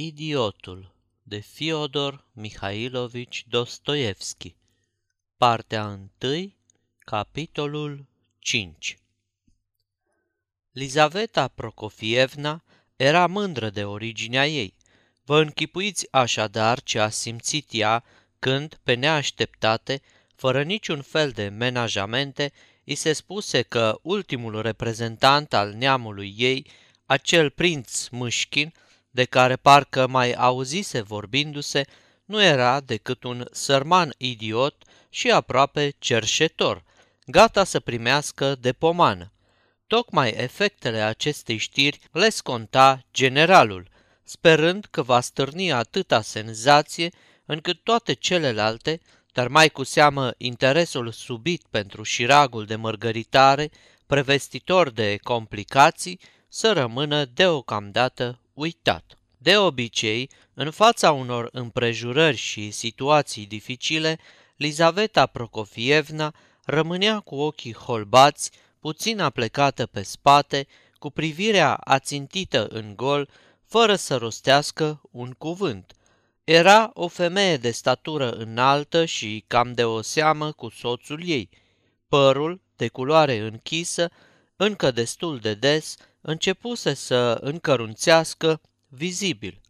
Idiotul de Fyodor Mihailovici Dostoevski Partea 1, capitolul 5 Lizaveta Prokofievna era mândră de originea ei. Vă închipuiți așadar ce a simțit ea când, pe neașteptate, fără niciun fel de menajamente, i se spuse că ultimul reprezentant al neamului ei, acel prinț Mâșchin, de care parcă mai auzise vorbindu-se, nu era decât un sărman idiot și aproape cerșetor, gata să primească de pomană. Tocmai efectele acestei știri le sconta generalul, sperând că va stârni atâta senzație încât toate celelalte, dar mai cu seamă interesul subit pentru șiragul de mărgăritare, prevestitor de complicații, să rămână deocamdată uitat. De obicei, în fața unor împrejurări și situații dificile, Lizaveta Prokofievna rămânea cu ochii holbați, puțin aplecată pe spate, cu privirea ațintită în gol, fără să rostească un cuvânt. Era o femeie de statură înaltă și cam de o seamă cu soțul ei. Părul, de culoare închisă, încă destul de des, începuse să încărunțească vizibil.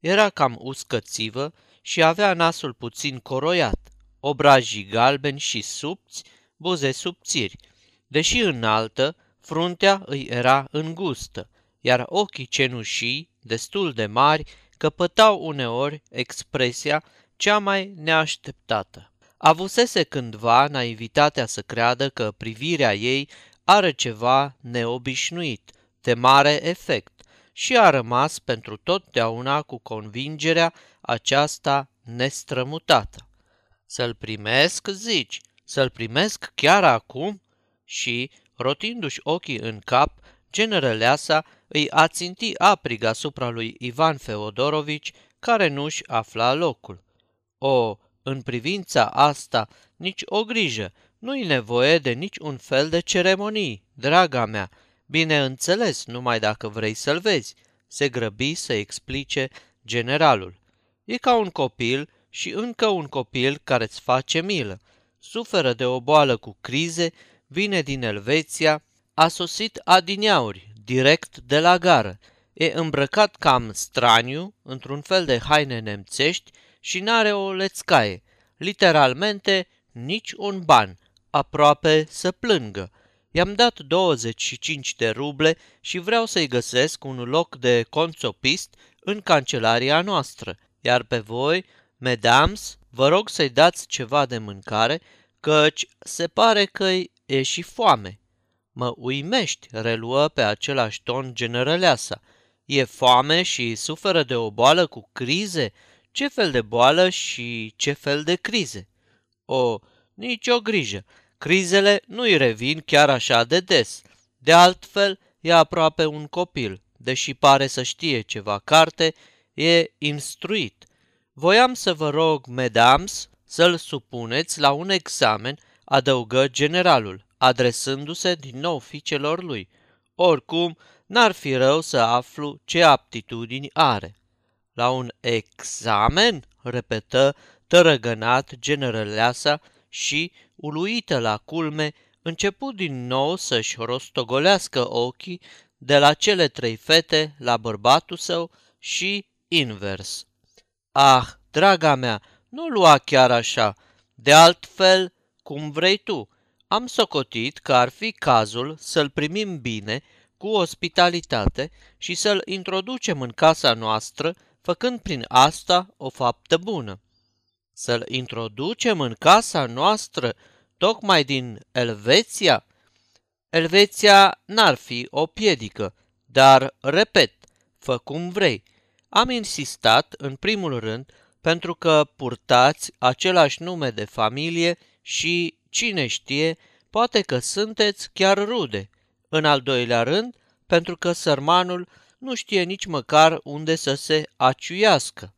Era cam uscățivă și avea nasul puțin coroiat, obrajii galbeni și subți, buze subțiri. Deși înaltă, fruntea îi era îngustă, iar ochii cenușii, destul de mari, căpătau uneori expresia cea mai neașteptată. Avusese cândva naivitatea să creadă că privirea ei are ceva neobișnuit, de mare efect, și a rămas pentru totdeauna cu convingerea aceasta nestrămutată. Să-l primesc, zici, să-l primesc chiar acum? Și, rotindu-și ochii în cap, generăleasa îi aținti aprig asupra lui Ivan Feodorovici, care nu-și afla locul. O, în privința asta, nici o grijă, nu-i nevoie de nici un fel de ceremonii, draga mea, Bineînțeles, numai dacă vrei să-l vezi, se grăbi să explice generalul. E ca un copil și încă un copil care îți face milă. Suferă de o boală cu crize, vine din Elveția, a sosit adineauri, direct de la gară. E îmbrăcat cam straniu, într-un fel de haine nemțești și n-are o lețcaie. Literalmente, nici un ban, aproape să plângă. I-am dat 25 de ruble și vreau să-i găsesc un loc de conțopist în cancelaria noastră, iar pe voi, medams, vă rog să-i dați ceva de mâncare, căci se pare că e și foame. Mă uimești, reluă pe același ton generăleasa. E foame și suferă de o boală cu crize? Ce fel de boală și ce fel de crize? O, nicio grijă. Crizele nu-i revin chiar așa de des. De altfel, e aproape un copil, deși pare să știe ceva carte, e instruit. Voiam să vă rog, medams, să-l supuneți la un examen, adăugă generalul, adresându-se din nou fiicelor lui. Oricum, n-ar fi rău să aflu ce aptitudini are. La un examen? repetă tărăgănat generăleasa și, uluită la culme, început din nou să-și rostogolească ochii de la cele trei fete la bărbatul său și invers. Ah, draga mea, nu lua chiar așa, de altfel cum vrei tu. Am socotit că ar fi cazul să-l primim bine, cu ospitalitate și să-l introducem în casa noastră, făcând prin asta o faptă bună. Să-l introducem în casa noastră, tocmai din Elveția? Elveția n-ar fi o piedică, dar, repet, fă cum vrei. Am insistat, în primul rând, pentru că purtați același nume de familie și, cine știe, poate că sunteți chiar rude. În al doilea rând, pentru că sărmanul nu știe nici măcar unde să se aciuiască.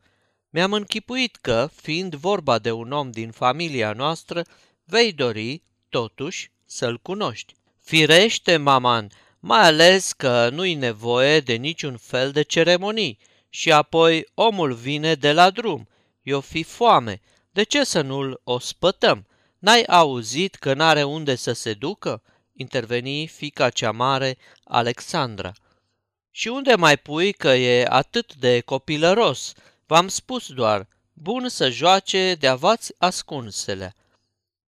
Mi-am închipuit că, fiind vorba de un om din familia noastră, vei dori, totuși, să-l cunoști. Firește, maman, mai ales că nu-i nevoie de niciun fel de ceremonii și apoi omul vine de la drum. Eu fi foame, de ce să nu-l ospătăm? N-ai auzit că n-are unde să se ducă?" interveni fica cea mare, Alexandra. Și unde mai pui că e atât de copilăros? V-am spus doar, bun să joace de avați ascunselea.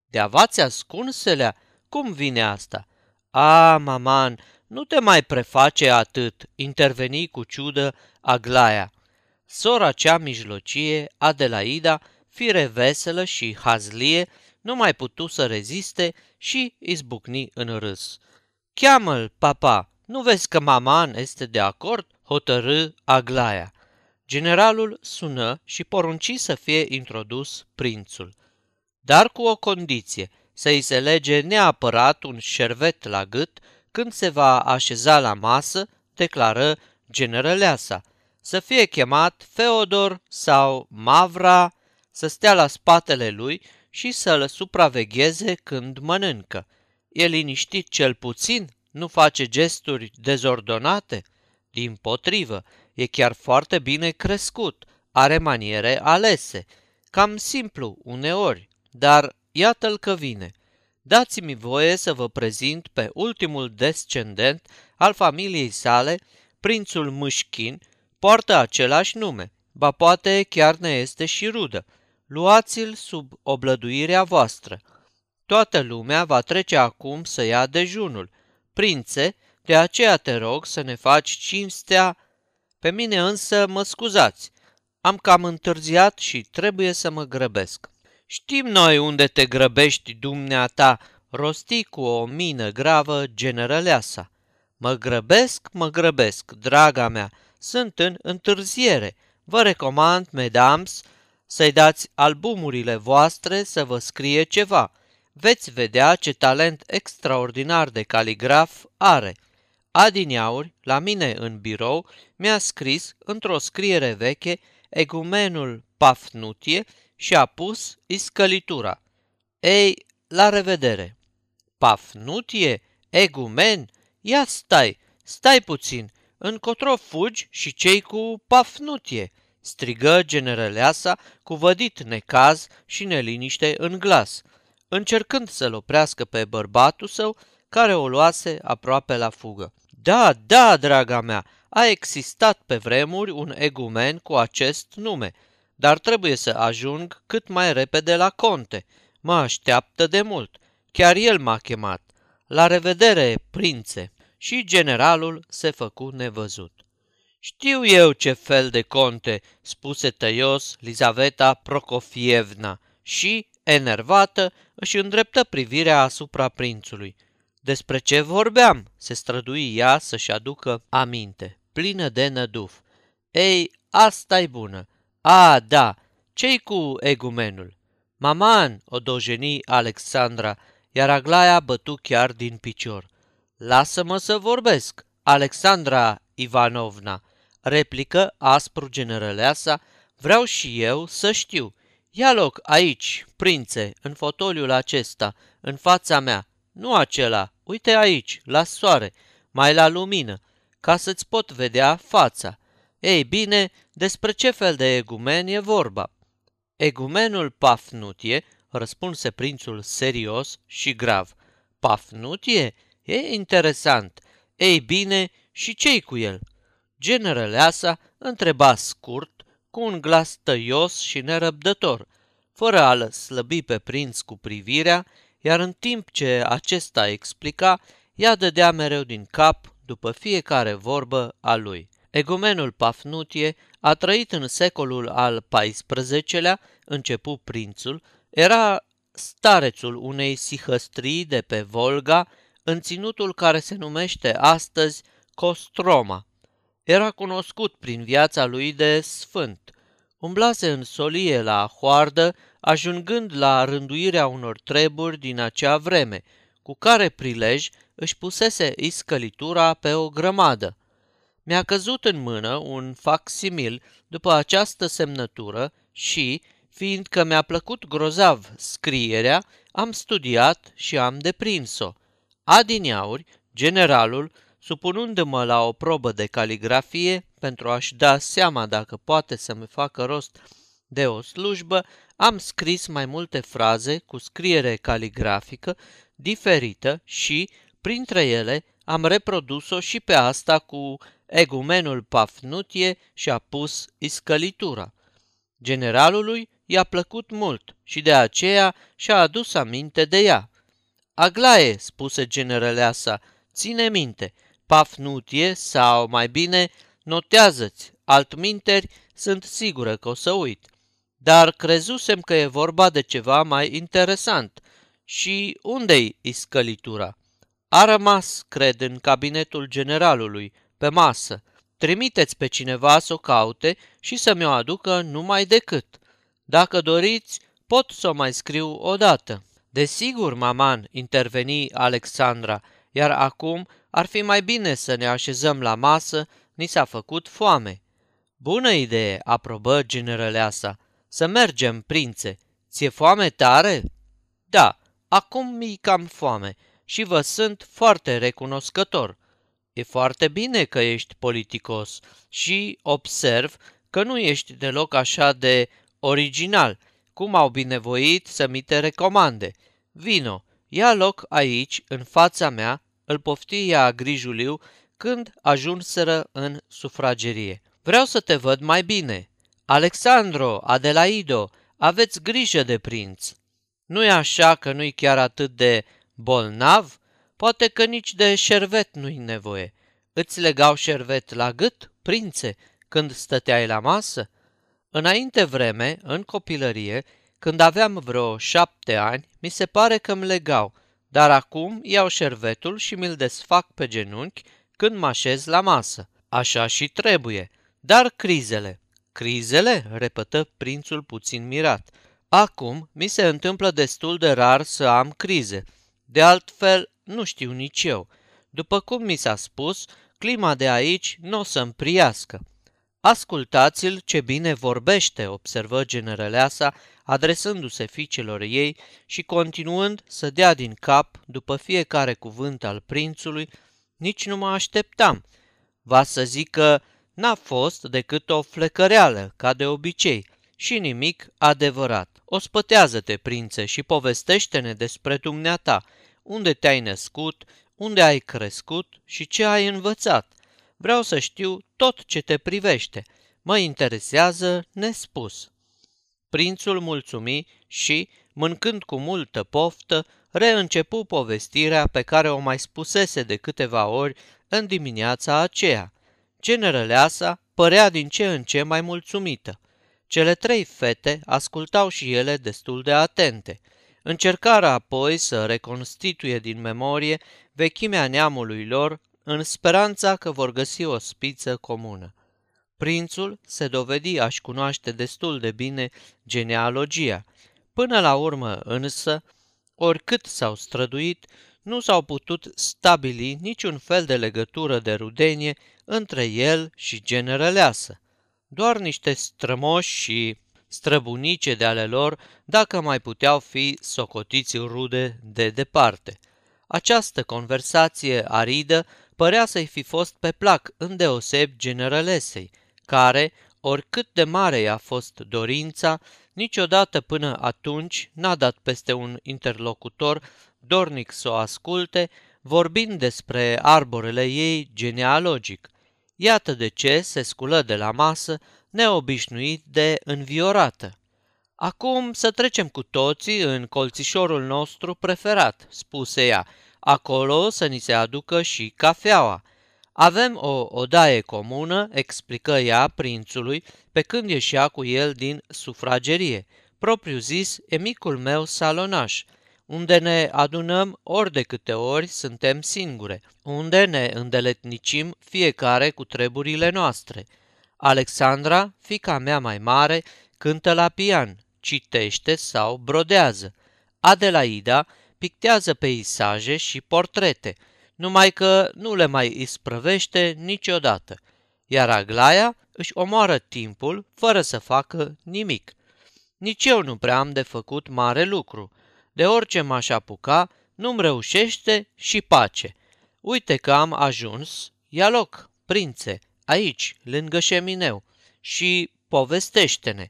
De avați ascunselea? Cum vine asta? A, maman, nu te mai preface atât, interveni cu ciudă Aglaia. Sora cea mijlocie, Adelaida, fire veselă și hazlie, nu mai putu să reziste și izbucni în râs. Cheamă-l, papa, nu vezi că maman este de acord? hotărâ Aglaia. Generalul sună și porunci să fie introdus prințul. Dar cu o condiție, să-i se lege neapărat un șervet la gât când se va așeza la masă, declară generăleasa, să fie chemat Feodor sau Mavra, să stea la spatele lui și să-l supravegheze când mănâncă. E liniștit cel puțin, nu face gesturi dezordonate. Din potrivă, e chiar foarte bine crescut, are maniere alese, cam simplu uneori, dar iată-l că vine. Dați-mi voie să vă prezint pe ultimul descendent al familiei sale, prințul Mâșchin, poartă același nume, ba poate chiar ne este și rudă. Luați-l sub oblăduirea voastră. Toată lumea va trece acum să ia dejunul. Prințe, de aceea te rog să ne faci cinstea. Pe mine însă mă scuzați. Am cam întârziat și trebuie să mă grăbesc. Știm noi unde te grăbești, dumneata, rosti cu o mină gravă generăleasa. Mă grăbesc, mă grăbesc, draga mea, sunt în întârziere. Vă recomand, medams, să-i dați albumurile voastre să vă scrie ceva. Veți vedea ce talent extraordinar de caligraf are. Adiniauri, la mine în birou, mi-a scris într-o scriere veche egumenul Pafnutie și a pus iscălitura. Ei, la revedere! Pafnutie? Egumen? Ia stai, stai puțin, încotro fugi și cei cu Pafnutie, strigă generăleasa cu vădit necaz și neliniște în glas, încercând să-l oprească pe bărbatul său, care o luase aproape la fugă. Da, da, draga mea, a existat pe vremuri un egumen cu acest nume, dar trebuie să ajung cât mai repede la conte. Mă așteaptă de mult. Chiar el m-a chemat. La revedere, prințe! Și generalul se făcu nevăzut. Știu eu ce fel de conte, spuse tăios Lizaveta Prokofievna și, enervată, își îndreptă privirea asupra prințului. Despre ce vorbeam? se strădui ea să-și aducă aminte, plină de năduf. Ei, asta e bună. A, da, ce cu egumenul? Maman, o dojeni Alexandra, iar Aglaia bătu chiar din picior. Lasă-mă să vorbesc, Alexandra Ivanovna, replică aspru generăleasa, vreau și eu să știu. Ia loc aici, prințe, în fotoliul acesta, în fața mea, nu acela, uite aici, la soare, mai la lumină, ca să-ți pot vedea fața. Ei bine, despre ce fel de egumen e vorba? Egumenul Pafnutie, răspunse prințul serios și grav. Pafnutie? E interesant. Ei bine, și ce cu el? Generăleasa întreba scurt, cu un glas tăios și nerăbdător, fără a-l slăbi pe prinț cu privirea, iar în timp ce acesta explica, ea dădea mereu din cap după fiecare vorbă a lui. Egumenul Pafnutie a trăit în secolul al XIV-lea, începu prințul, era starețul unei sihăstrii de pe Volga, în ținutul care se numește astăzi Kostroma. Era cunoscut prin viața lui de sfânt. Umblase în solie la hoardă, ajungând la rânduirea unor treburi din acea vreme, cu care prilej își pusese iscălitura pe o grămadă. Mi-a căzut în mână un facsimil după această semnătură și, fiindcă mi-a plăcut grozav scrierea, am studiat și am deprins-o. Adineauri, generalul, supunându-mă la o probă de caligrafie pentru a-și da seama dacă poate să-mi facă rost de o slujbă, am scris mai multe fraze cu scriere caligrafică diferită și, printre ele, am reprodus-o și pe asta cu egumenul Pafnutie și-a pus iscălitura. Generalului i-a plăcut mult și de aceea și-a adus aminte de ea. Aglaie, spuse generaleasa, ține minte, Pafnutie sau, mai bine, notează-ți, altminteri sunt sigură că o să uit. Dar crezusem că e vorba de ceva mai interesant. Și unde-i iscălitura? A rămas, cred, în cabinetul generalului, pe masă. Trimiteți pe cineva să o caute și să mi-o aducă numai decât. Dacă doriți, pot să o mai scriu odată. Desigur, maman, interveni Alexandra, iar acum ar fi mai bine să ne așezăm la masă, ni s-a făcut foame. Bună idee, aprobă generaleasa. Să mergem, prințe. Ți-e foame tare? Da, acum mi cam foame și vă sunt foarte recunoscător. E foarte bine că ești politicos și observ că nu ești deloc așa de original, cum au binevoit să mi te recomande. Vino, ia loc aici, în fața mea, îl pofti ea grijuliu când ajunseră în sufragerie. Vreau să te văd mai bine. Alexandro, Adelaido, aveți grijă de prinț. Nu e așa că nu-i chiar atât de bolnav? Poate că nici de șervet nu-i nevoie. Îți legau șervet la gât, prințe, când stăteai la masă? Înainte vreme, în copilărie, când aveam vreo șapte ani, mi se pare că îmi legau, dar acum iau șervetul și mi-l desfac pe genunchi când mă așez la masă. Așa și trebuie. Dar crizele. Crizele? repetă prințul puțin mirat. Acum mi se întâmplă destul de rar să am crize. De altfel, nu știu nici eu. După cum mi s-a spus, clima de aici nu o să-mi priască. Ascultați-l ce bine vorbește, observă generaleasa, adresându-se fiicelor ei și continuând să dea din cap după fiecare cuvânt al prințului, nici nu mă așteptam. Va să zică, n-a fost decât o flecăreală, ca de obicei, și nimic adevărat. O spătează-te, prințe, și povestește-ne despre dumneata, unde te-ai născut, unde ai crescut și ce ai învățat. Vreau să știu tot ce te privește. Mă interesează nespus. Prințul mulțumi și, mâncând cu multă poftă, reîncepu povestirea pe care o mai spusese de câteva ori în dimineața aceea. Generăleasa părea din ce în ce mai mulțumită. Cele trei fete ascultau și ele destul de atente. Încercară apoi să reconstituie din memorie vechimea neamului lor în speranța că vor găsi o spiță comună. Prințul se dovedi a-și cunoaște destul de bine genealogia. Până la urmă însă, oricât s-au străduit, nu s-au putut stabili niciun fel de legătură de rudenie între el și generăleasă. Doar niște strămoși și străbunice de ale lor, dacă mai puteau fi socotiți rude de departe. Această conversație aridă părea să-i fi fost pe plac îndeoseb generalesei, care, oricât de mare i-a fost dorința, niciodată până atunci n-a dat peste un interlocutor dornic să o asculte, vorbind despre arborele ei genealogic. Iată de ce se sculă de la masă, neobișnuit de înviorată. Acum să trecem cu toții în colțișorul nostru preferat, spuse ea. Acolo să ni se aducă și cafeaua. Avem o odaie comună, explică ea prințului, pe când ieșea cu el din sufragerie. Propriu zis, e micul meu salonaș, unde ne adunăm ori de câte ori suntem singure, unde ne îndeletnicim fiecare cu treburile noastre. Alexandra, fica mea mai mare, cântă la pian, citește sau brodează. Adelaida pictează peisaje și portrete, numai că nu le mai isprăvește niciodată, iar Aglaia își omoară timpul fără să facă nimic. Nici eu nu prea am de făcut mare lucru. De orice m-aș apuca, nu-mi reușește și pace. Uite că am ajuns, ia loc, prințe, aici, lângă șemineu, și povestește-ne.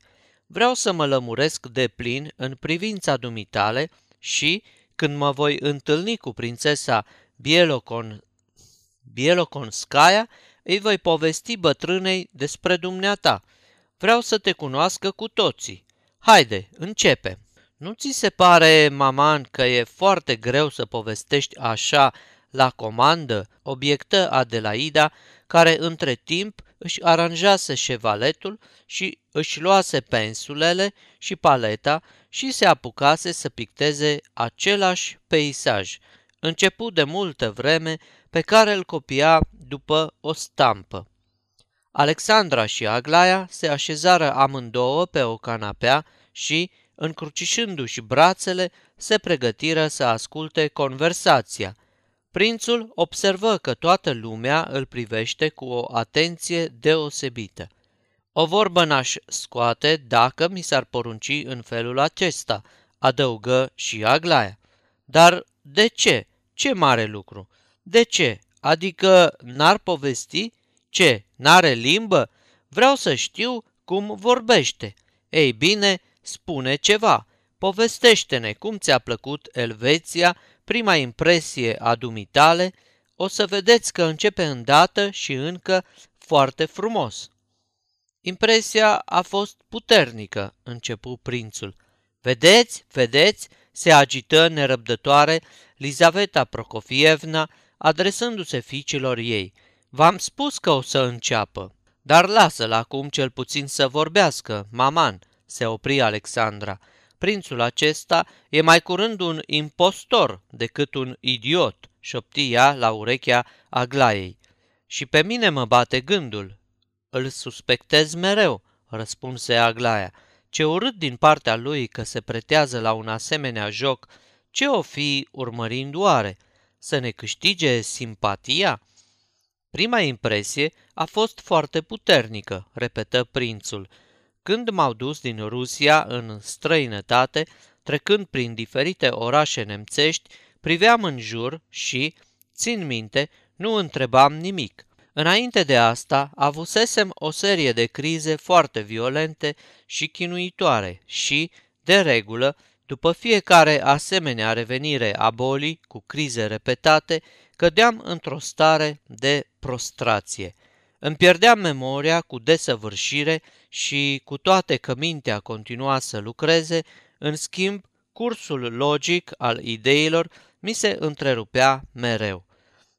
Vreau să mă lămuresc de plin în privința dumitale și, când mă voi întâlni cu prințesa Bieloconț, Bieloconskaya, îi voi povesti bătrânei despre dumneata. Vreau să te cunoască cu toții. Haide, începe. Nu ți se pare, maman, că e foarte greu să povestești așa la comandă? Obiectă Adelaida, care între timp își aranjase șevaletul și își luase pensulele și paleta și se apucase să picteze același peisaj, început de multă vreme, pe care îl copia după o stampă. Alexandra și Aglaia se așezară amândouă pe o canapea și, încrucișându-și brațele, se pregătiră să asculte conversația. Prințul observă că toată lumea îl privește cu o atenție deosebită. O vorbă n-aș scoate dacă mi s-ar porunci în felul acesta, adăugă și Aglaia. Dar de ce? Ce mare lucru! De ce? Adică n-ar povesti? Ce? N-are limbă? Vreau să știu cum vorbește. Ei bine, spune ceva. Povestește-ne cum ți-a plăcut Elveția, prima impresie a dumitale, o să vedeți că începe îndată și încă foarte frumos. Impresia a fost puternică, începu prințul. Vedeți, vedeți, se agită nerăbdătoare Lizaveta Prokofievna, adresându-se fiicilor ei. V-am spus că o să înceapă. Dar lasă-l acum cel puțin să vorbească, maman, se opri Alexandra. Prințul acesta e mai curând un impostor decât un idiot, șopti ea la urechea Aglaiei. Și pe mine mă bate gândul. Îl suspectez mereu, răspunse Aglaia. Ce urât din partea lui că se pretează la un asemenea joc, ce o fi urmărind oare? Să ne câștige simpatia? Prima impresie a fost foarte puternică, repetă prințul. Când m-au dus din Rusia în străinătate, trecând prin diferite orașe nemțești, priveam în jur și, țin minte, nu întrebam nimic. Înainte de asta, avusesem o serie de crize foarte violente și chinuitoare și, de regulă, după fiecare asemenea revenire a bolii cu crize repetate, cădeam într-o stare de prostrație. Îmi pierdeam memoria cu desăvârșire și, cu toate că mintea continua să lucreze, în schimb, cursul logic al ideilor mi se întrerupea mereu.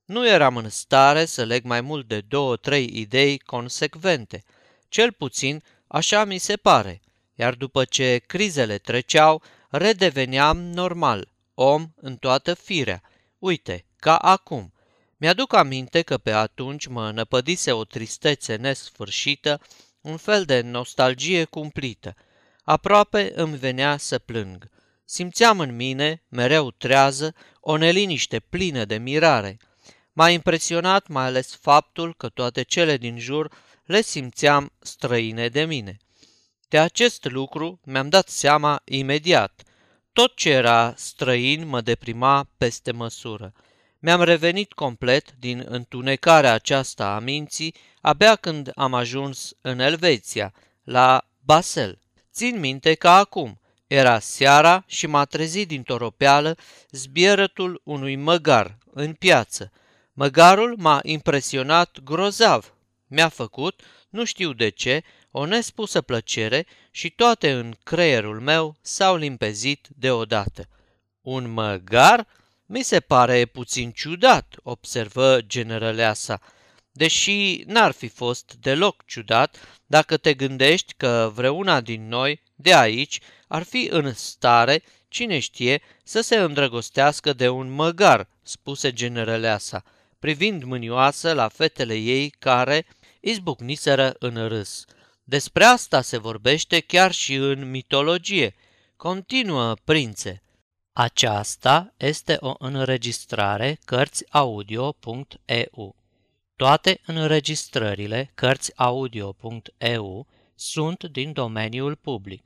Nu eram în stare să leg mai mult de două-trei idei consecvente. Cel puțin așa mi se pare, iar după ce crizele treceau, redeveneam normal, om în toată firea. Uite, ca acum. Mi-aduc aminte că pe atunci mă năpădise o tristețe nesfârșită, un fel de nostalgie cumplită. Aproape îmi venea să plâng. Simțeam în mine, mereu trează, o neliniște plină de mirare. M-a impresionat mai ales faptul că toate cele din jur le simțeam străine de mine. De acest lucru mi-am dat seama imediat. Tot ce era străin mă deprima peste măsură. Mi-am revenit complet din întunecarea aceasta a minții abia când am ajuns în Elveția, la Basel. Țin minte ca acum. Era seara și m-a trezit din toropeală zbierătul unui măgar în piață. Măgarul m-a impresionat grozav. Mi-a făcut, nu știu de ce, o nespusă plăcere și toate în creierul meu s-au limpezit deodată. Un măgar? Mi se pare puțin ciudat, observă generăleasa, deși n-ar fi fost deloc ciudat dacă te gândești că vreuna din noi, de aici, ar fi în stare, cine știe, să se îndrăgostească de un măgar, spuse generăleasa, privind mânioasă la fetele ei care izbucniseră în râs. Despre asta se vorbește chiar și în mitologie. Continuă, prințe. Aceasta este o înregistrare Cărțiaudio.eu. Toate înregistrările Cărțiaudio.eu sunt din domeniul public.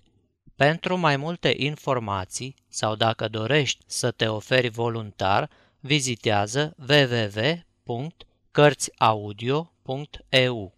Pentru mai multe informații sau dacă dorești să te oferi voluntar, vizitează www.cărțiaudio.eu.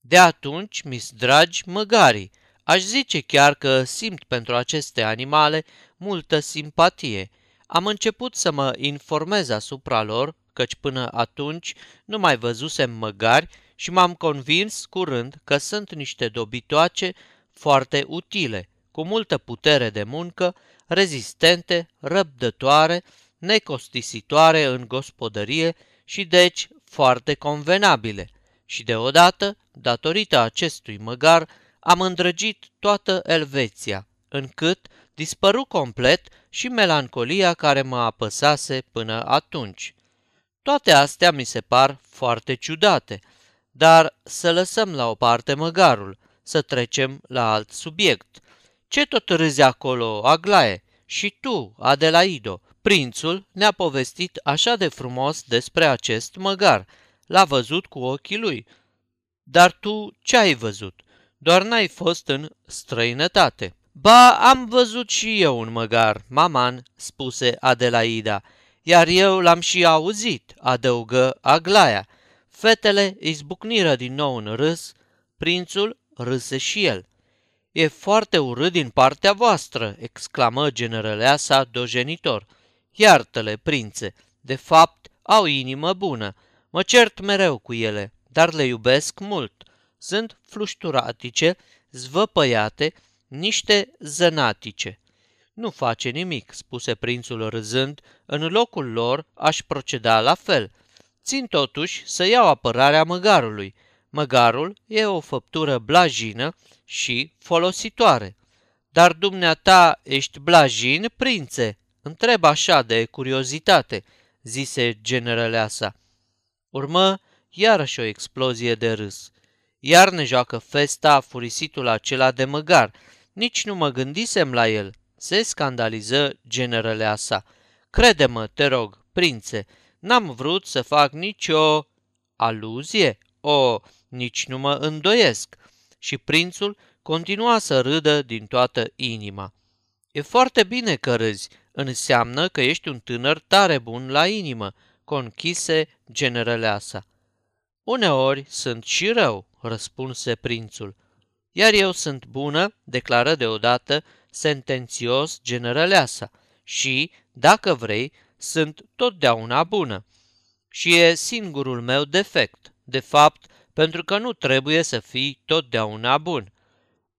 De atunci, mis dragi măgarii, aș zice chiar că simt pentru aceste animale multă simpatie. Am început să mă informez asupra lor, căci până atunci nu mai văzusem măgari și m-am convins curând că sunt niște dobitoace foarte utile, cu multă putere de muncă, rezistente, răbdătoare, necostisitoare în gospodărie și deci foarte convenabile. Și deodată, datorită acestui măgar, am îndrăgit toată Elveția, încât dispăru complet și melancolia care mă apăsase până atunci. Toate astea mi se par foarte ciudate, dar să lăsăm la o parte măgarul, să trecem la alt subiect. Ce tot râzi acolo, Aglaie? Și tu, Adelaido, prințul ne-a povestit așa de frumos despre acest măgar. L-a văzut cu ochii lui. Dar tu ce ai văzut? Doar n-ai fost în străinătate. Ba, am văzut și eu un măgar, maman, spuse Adelaida, iar eu l-am și auzit, adăugă Aglaia. Fetele izbucniră din nou în râs, prințul râse și el. E foarte urât din partea voastră, exclamă generăleasa dojenitor. Iartă-le, prințe, de fapt au inimă bună. Mă cert mereu cu ele, dar le iubesc mult. Sunt flușturatice, zvăpăiate, niște zănatice. Nu face nimic, spuse prințul râzând, în locul lor aș proceda la fel. Țin totuși să iau apărarea măgarului. Măgarul e o făptură blajină și folositoare. Dar dumneata ești blajin, prințe? Întreb așa de curiozitate, zise generaleasa. Urmă iarăși o explozie de râs. Iar ne joacă festa furisitul acela de măgar. Nici nu mă gândisem la el, se scandaliză generaleasa. Crede-mă, te rog, prințe, n-am vrut să fac nicio aluzie, o, nici nu mă îndoiesc. Și prințul continua să râdă din toată inima. E foarte bine că râzi, înseamnă că ești un tânăr tare bun la inimă, conchise generaleasa. Uneori sunt și rău, răspunse prințul. Iar eu sunt bună, declară deodată sentențios generaleasa, și, dacă vrei, sunt totdeauna bună. Și e singurul meu defect, de fapt, pentru că nu trebuie să fii totdeauna bun.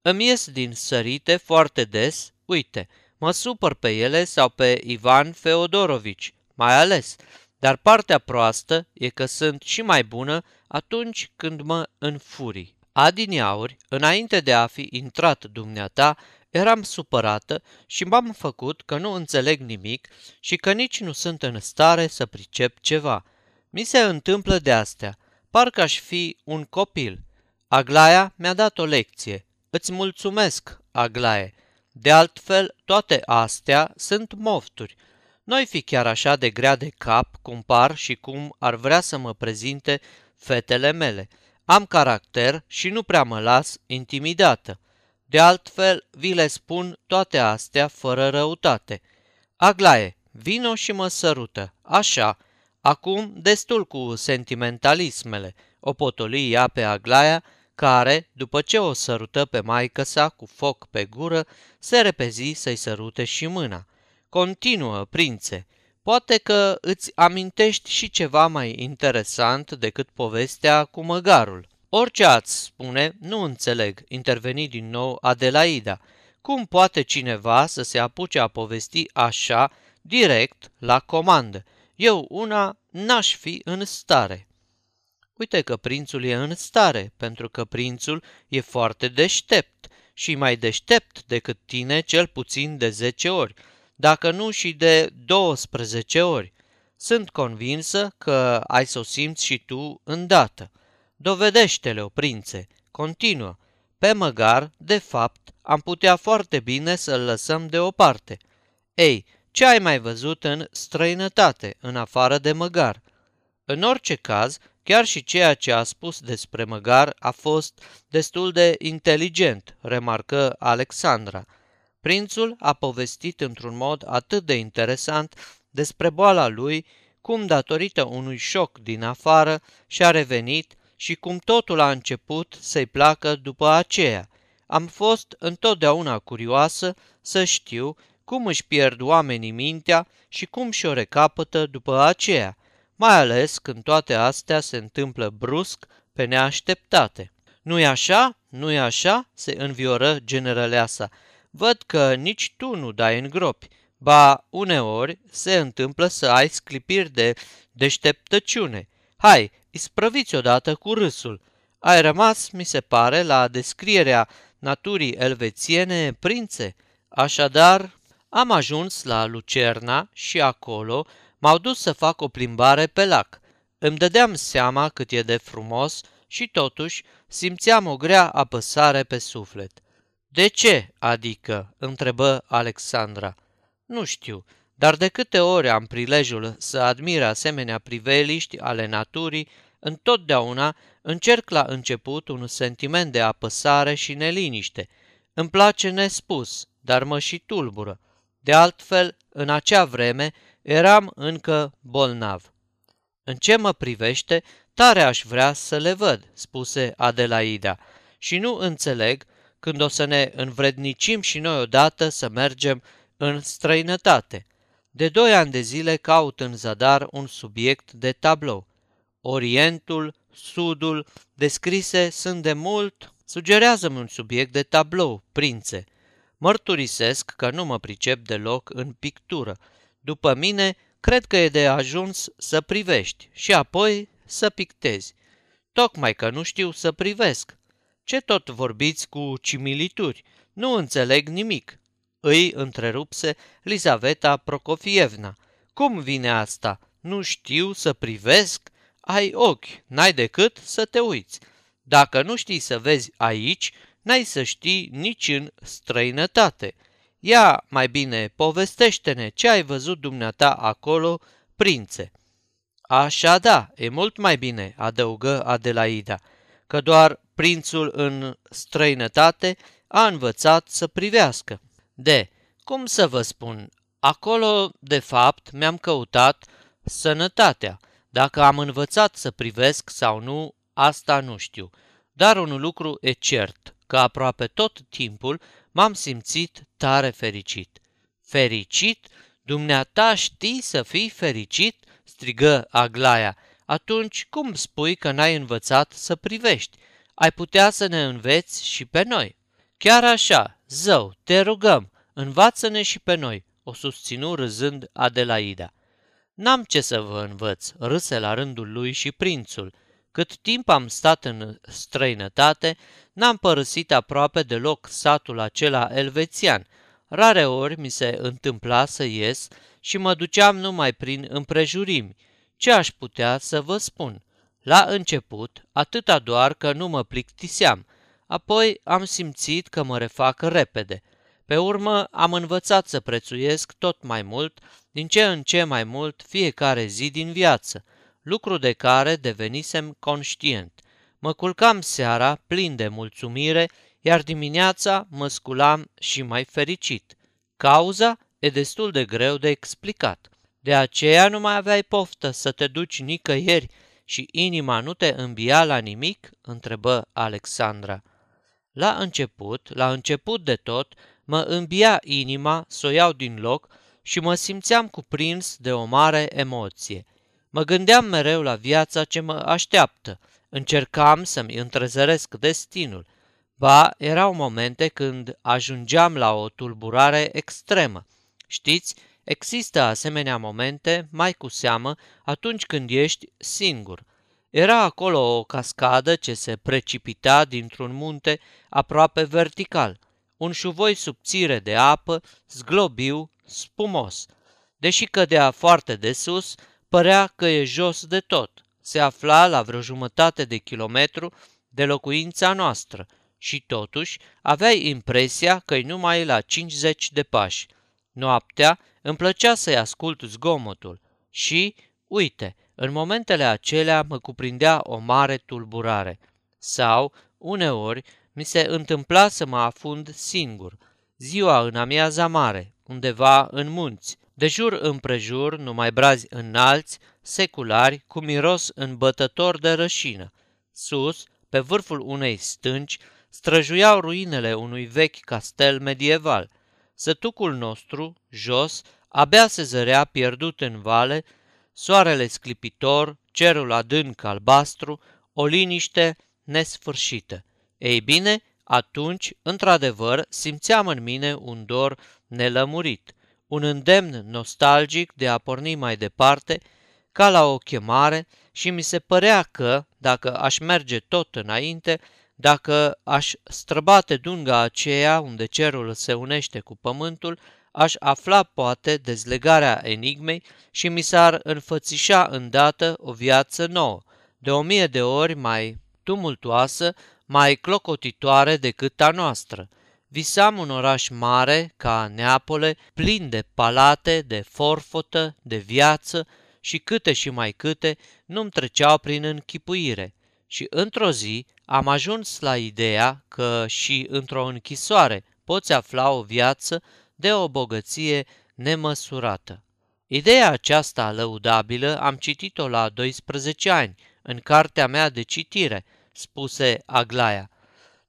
Îmi ies din sărite foarte des, uite, mă supăr pe ele sau pe Ivan Feodorovici, mai ales, dar partea proastă e că sunt și mai bună atunci când mă înfuri. Adineauri, înainte de a fi intrat dumneata, eram supărată și m-am făcut că nu înțeleg nimic și că nici nu sunt în stare să pricep ceva. Mi se întâmplă de astea, parcă aș fi un copil. Aglaia mi-a dat o lecție. Îți mulțumesc, Aglaie. De altfel, toate astea sunt mofturi. Noi fi chiar așa de grea de cap cum par și cum ar vrea să mă prezinte fetele mele. Am caracter și nu prea mă las intimidată. De altfel, vi le spun toate astea fără răutate. Aglaie, vino și mă sărută. Așa. Acum, destul cu sentimentalismele. O potoli ea pe Aglaia, care, după ce o sărută pe maică sa cu foc pe gură, se repezi să-i sărute și mâna. Continuă, prințe, poate că îți amintești și ceva mai interesant decât povestea cu măgarul. Orice ați spune, nu înțeleg, interveni din nou Adelaida. Cum poate cineva să se apuce a povesti așa, direct, la comandă? Eu una n-aș fi în stare. Uite că prințul e în stare, pentru că prințul e foarte deștept și mai deștept decât tine cel puțin de zece ori, dacă nu și de 12 ori. Sunt convinsă că ai să o simți și tu îndată. Dovedește-le-o, prințe, continuă. Pe măgar, de fapt, am putea foarte bine să-l lăsăm deoparte. Ei, ce ai mai văzut în străinătate, în afară de măgar? În orice caz, chiar și ceea ce a spus despre măgar a fost destul de inteligent, remarcă Alexandra. Prințul a povestit într-un mod atât de interesant despre boala lui, cum datorită unui șoc din afară și-a revenit și cum totul a început să-i placă după aceea. Am fost întotdeauna curioasă să știu cum își pierd oamenii mintea și cum și-o recapătă după aceea, mai ales când toate astea se întâmplă brusc, pe neașteptate. Nu-i așa? Nu-i așa?" se învioră generăleasa. Văd că nici tu nu dai în gropi. Ba, uneori se întâmplă să ai sclipiri de deșteptăciune. Hai, isprăviți odată cu râsul. Ai rămas, mi se pare, la descrierea naturii elvețiene, prințe. Așadar, am ajuns la Lucerna și acolo m-au dus să fac o plimbare pe lac. Îmi dădeam seama cât e de frumos și totuși simțeam o grea apăsare pe suflet. De ce, adică?" întrebă Alexandra. Nu știu, dar de câte ori am prilejul să admir asemenea priveliști ale naturii, întotdeauna încerc la început un sentiment de apăsare și neliniște. Îmi place nespus, dar mă și tulbură. De altfel, în acea vreme, eram încă bolnav. În ce mă privește, tare aș vrea să le văd, spuse Adelaida, și nu înțeleg când o să ne învrednicim și noi odată să mergem în străinătate. De doi ani de zile caut în zadar un subiect de tablou. Orientul, Sudul, descrise sunt de mult, sugerează-mi un subiect de tablou, prințe. Mărturisesc că nu mă pricep deloc în pictură. După mine, cred că e de ajuns să privești și apoi să pictezi. Tocmai că nu știu să privesc. Ce tot vorbiți cu cimilituri? Nu înțeleg nimic. Îi întrerupse Lizaveta Prokofievna. Cum vine asta? Nu știu să privesc? Ai ochi, n-ai decât să te uiți. Dacă nu știi să vezi aici, n-ai să știi nici în străinătate. Ia, mai bine, povestește-ne ce ai văzut dumneata acolo, prințe. Așa da, e mult mai bine, adăugă Adelaida, că doar prințul în străinătate a învățat să privească. De, cum să vă spun, acolo, de fapt, mi-am căutat sănătatea. Dacă am învățat să privesc sau nu, asta nu știu. Dar un lucru e cert, că aproape tot timpul m-am simțit tare fericit. Fericit? Dumneata știi să fii fericit? strigă Aglaia. Atunci cum spui că n-ai învățat să privești? Ai putea să ne înveți și pe noi. Chiar așa, zău, te rugăm, învață-ne și pe noi, o susținu râzând Adelaida. N-am ce să vă învăț, râse la rândul lui și prințul. Cât timp am stat în străinătate, n-am părăsit aproape deloc satul acela elvețian. Rare ori mi se întâmpla să ies și mă duceam numai prin împrejurimi. Ce aș putea să vă spun? La început, atâta doar că nu mă plictiseam, apoi am simțit că mă refac repede. Pe urmă am învățat să prețuiesc tot mai mult, din ce în ce mai mult, fiecare zi din viață, lucru de care devenisem conștient. Mă culcam seara plin de mulțumire, iar dimineața mă sculam și mai fericit. Cauza e destul de greu de explicat. De aceea nu mai aveai poftă să te duci nicăieri și inima nu te îmbia la nimic? întrebă Alexandra. La început, la început de tot, mă îmbia inima să o iau din loc și mă simțeam cuprins de o mare emoție. Mă gândeam mereu la viața ce mă așteaptă, încercam să-mi întrezăresc destinul. Ba, erau momente când ajungeam la o tulburare extremă. Știți, există asemenea momente, mai cu seamă, atunci când ești singur. Era acolo o cascadă ce se precipita dintr-un munte aproape vertical, un șuvoi subțire de apă, zglobiu, spumos. Deși cădea foarte de sus, părea că e jos de tot. Se afla la vreo jumătate de kilometru de locuința noastră și totuși aveai impresia că e numai la 50 de pași. Noaptea îmi plăcea să-i ascult zgomotul și, uite, în momentele acelea mă cuprindea o mare tulburare. Sau, uneori, mi se întâmpla să mă afund singur, ziua în amiaza mare, undeva în munți, De jur împrejur, numai brazi înalți, seculari, cu miros îmbătător de rășină. Sus, pe vârful unei stânci, străjuiau ruinele unui vechi castel medieval. Sătucul nostru, jos, abia se zărea pierdut în vale, soarele sclipitor, cerul adânc albastru, o liniște nesfârșită. Ei bine, atunci, într-adevăr, simțeam în mine un dor nelămurit, un îndemn nostalgic de a porni mai departe, ca la o chemare, și mi se părea că, dacă aș merge tot înainte, dacă aș străbate dunga aceea unde cerul se unește cu pământul, aș afla poate dezlegarea enigmei și mi s-ar înfățișa îndată o viață nouă, de o mie de ori mai tumultoasă, mai clocotitoare decât a noastră. Visam un oraș mare, ca Neapole, plin de palate, de forfotă, de viață și câte și mai câte nu-mi treceau prin închipuire. Și într-o zi am ajuns la ideea că și într-o închisoare poți afla o viață de o bogăție nemăsurată. Ideea aceasta lăudabilă am citit-o la 12 ani, în cartea mea de citire, spuse Aglaia.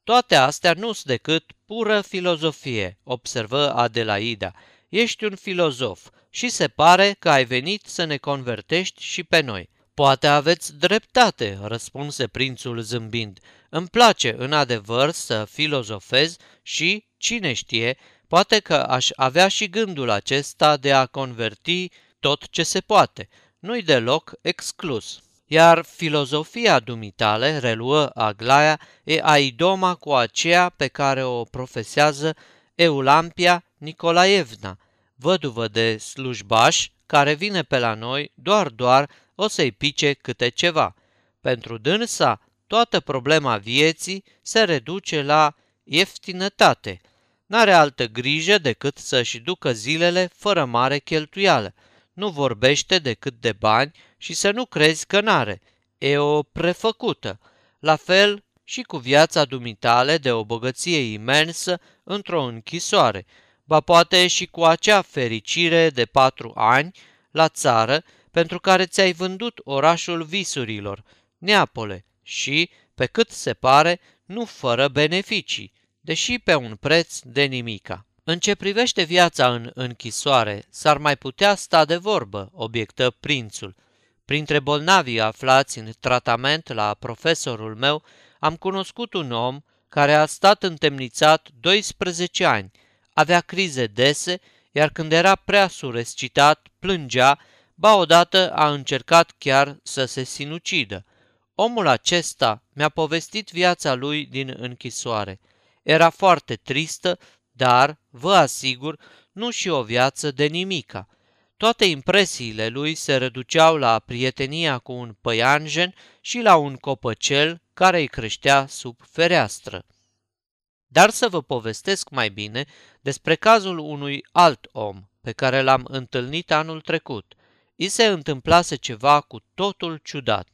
Toate astea nu sunt decât pură filozofie, observă Adelaida. Ești un filozof și se pare că ai venit să ne convertești și pe noi. Poate aveți dreptate, răspunse prințul zâmbind. Îmi place în adevăr să filozofez și, cine știe, poate că aș avea și gândul acesta de a converti tot ce se poate. Nu-i deloc exclus. Iar filozofia dumitale, reluă Aglaia, e aidoma cu aceea pe care o profesează Eulampia Nicolaevna, văduvă de slujbaș, care vine pe la noi doar doar o să-i pice câte ceva. Pentru dânsa, toată problema vieții se reduce la ieftinătate. N-are altă grijă decât să-și ducă zilele fără mare cheltuială. Nu vorbește decât de bani și să nu crezi că n-are. E o prefăcută. La fel și cu viața dumitale de o bogăție imensă într-o închisoare, ba poate și cu acea fericire de patru ani la țară pentru care ți-ai vândut orașul visurilor, Neapole, și, pe cât se pare, nu fără beneficii, deși pe un preț de nimica. În ce privește viața în închisoare, s-ar mai putea sta de vorbă, obiectă prințul. Printre bolnavii aflați în tratament la profesorul meu, am cunoscut un om care a stat întemnițat 12 ani, avea crize dese, iar când era prea surescitat, plângea ba odată a încercat chiar să se sinucidă. Omul acesta mi-a povestit viața lui din închisoare. Era foarte tristă, dar, vă asigur, nu și o viață de nimica. Toate impresiile lui se reduceau la prietenia cu un păianjen și la un copăcel care îi creștea sub fereastră. Dar să vă povestesc mai bine despre cazul unui alt om pe care l-am întâlnit anul trecut – i se întâmplase ceva cu totul ciudat.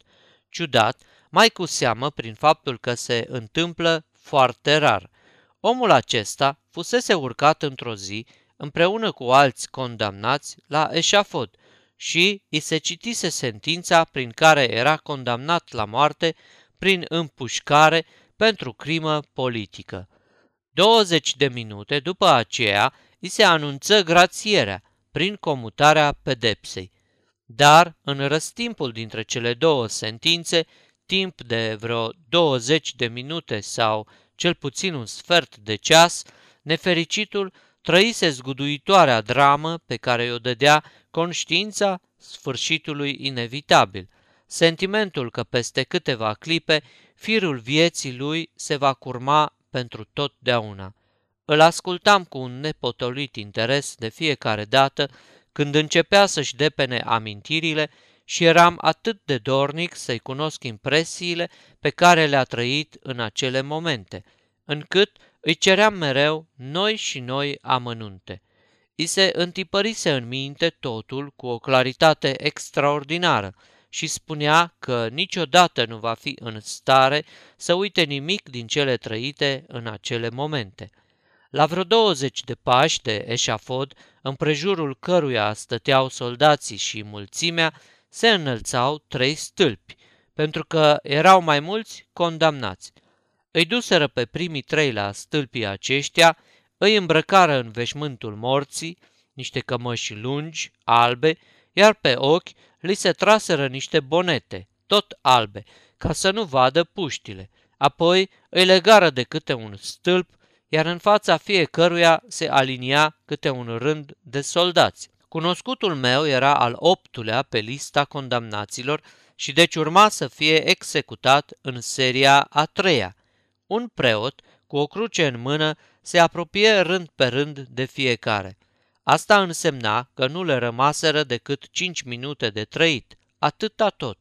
Ciudat, mai cu seamă prin faptul că se întâmplă foarte rar. Omul acesta fusese urcat într-o zi împreună cu alți condamnați la eșafod și îi se citise sentința prin care era condamnat la moarte prin împușcare pentru crimă politică. 20 de minute după aceea îi se anunță grațierea prin comutarea pedepsei. Dar, în răstimpul dintre cele două sentințe, timp de vreo 20 de minute sau cel puțin un sfert de ceas, nefericitul trăise zguduitoarea dramă pe care o dădea conștiința sfârșitului inevitabil, sentimentul că peste câteva clipe firul vieții lui se va curma pentru totdeauna. Îl ascultam cu un nepotolit interes de fiecare dată când începea să-și depene amintirile și eram atât de dornic să-i cunosc impresiile pe care le-a trăit în acele momente, încât îi ceream mereu noi și noi amănunte. I se întipărise în minte totul cu o claritate extraordinară și spunea că niciodată nu va fi în stare să uite nimic din cele trăite în acele momente. La vreo 20 de pași de eșafod, împrejurul căruia stăteau soldații și mulțimea, se înălțau trei stâlpi, pentru că erau mai mulți condamnați. Îi duseră pe primii trei la stâlpii aceștia, îi îmbrăcară în veșmântul morții, niște cămăși lungi, albe, iar pe ochi li se traseră niște bonete, tot albe, ca să nu vadă puștile. Apoi îi legară de câte un stâlp, iar în fața fiecăruia se alinia câte un rând de soldați. Cunoscutul meu era al optulea pe lista condamnaților și deci urma să fie executat în seria a treia. Un preot, cu o cruce în mână, se apropie rând pe rând de fiecare. Asta însemna că nu le rămaseră decât cinci minute de trăit, atâta tot.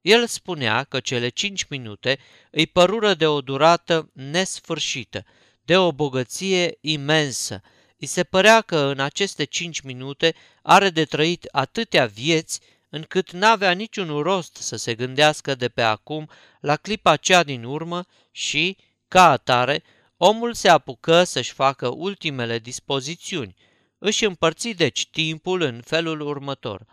El spunea că cele cinci minute îi părură de o durată nesfârșită, de o bogăție imensă. Îi se părea că în aceste cinci minute are de trăit atâtea vieți încât n-avea niciun rost să se gândească de pe acum la clipa cea din urmă și, ca atare, omul se apucă să-și facă ultimele dispozițiuni. Își împărți deci timpul în felul următor.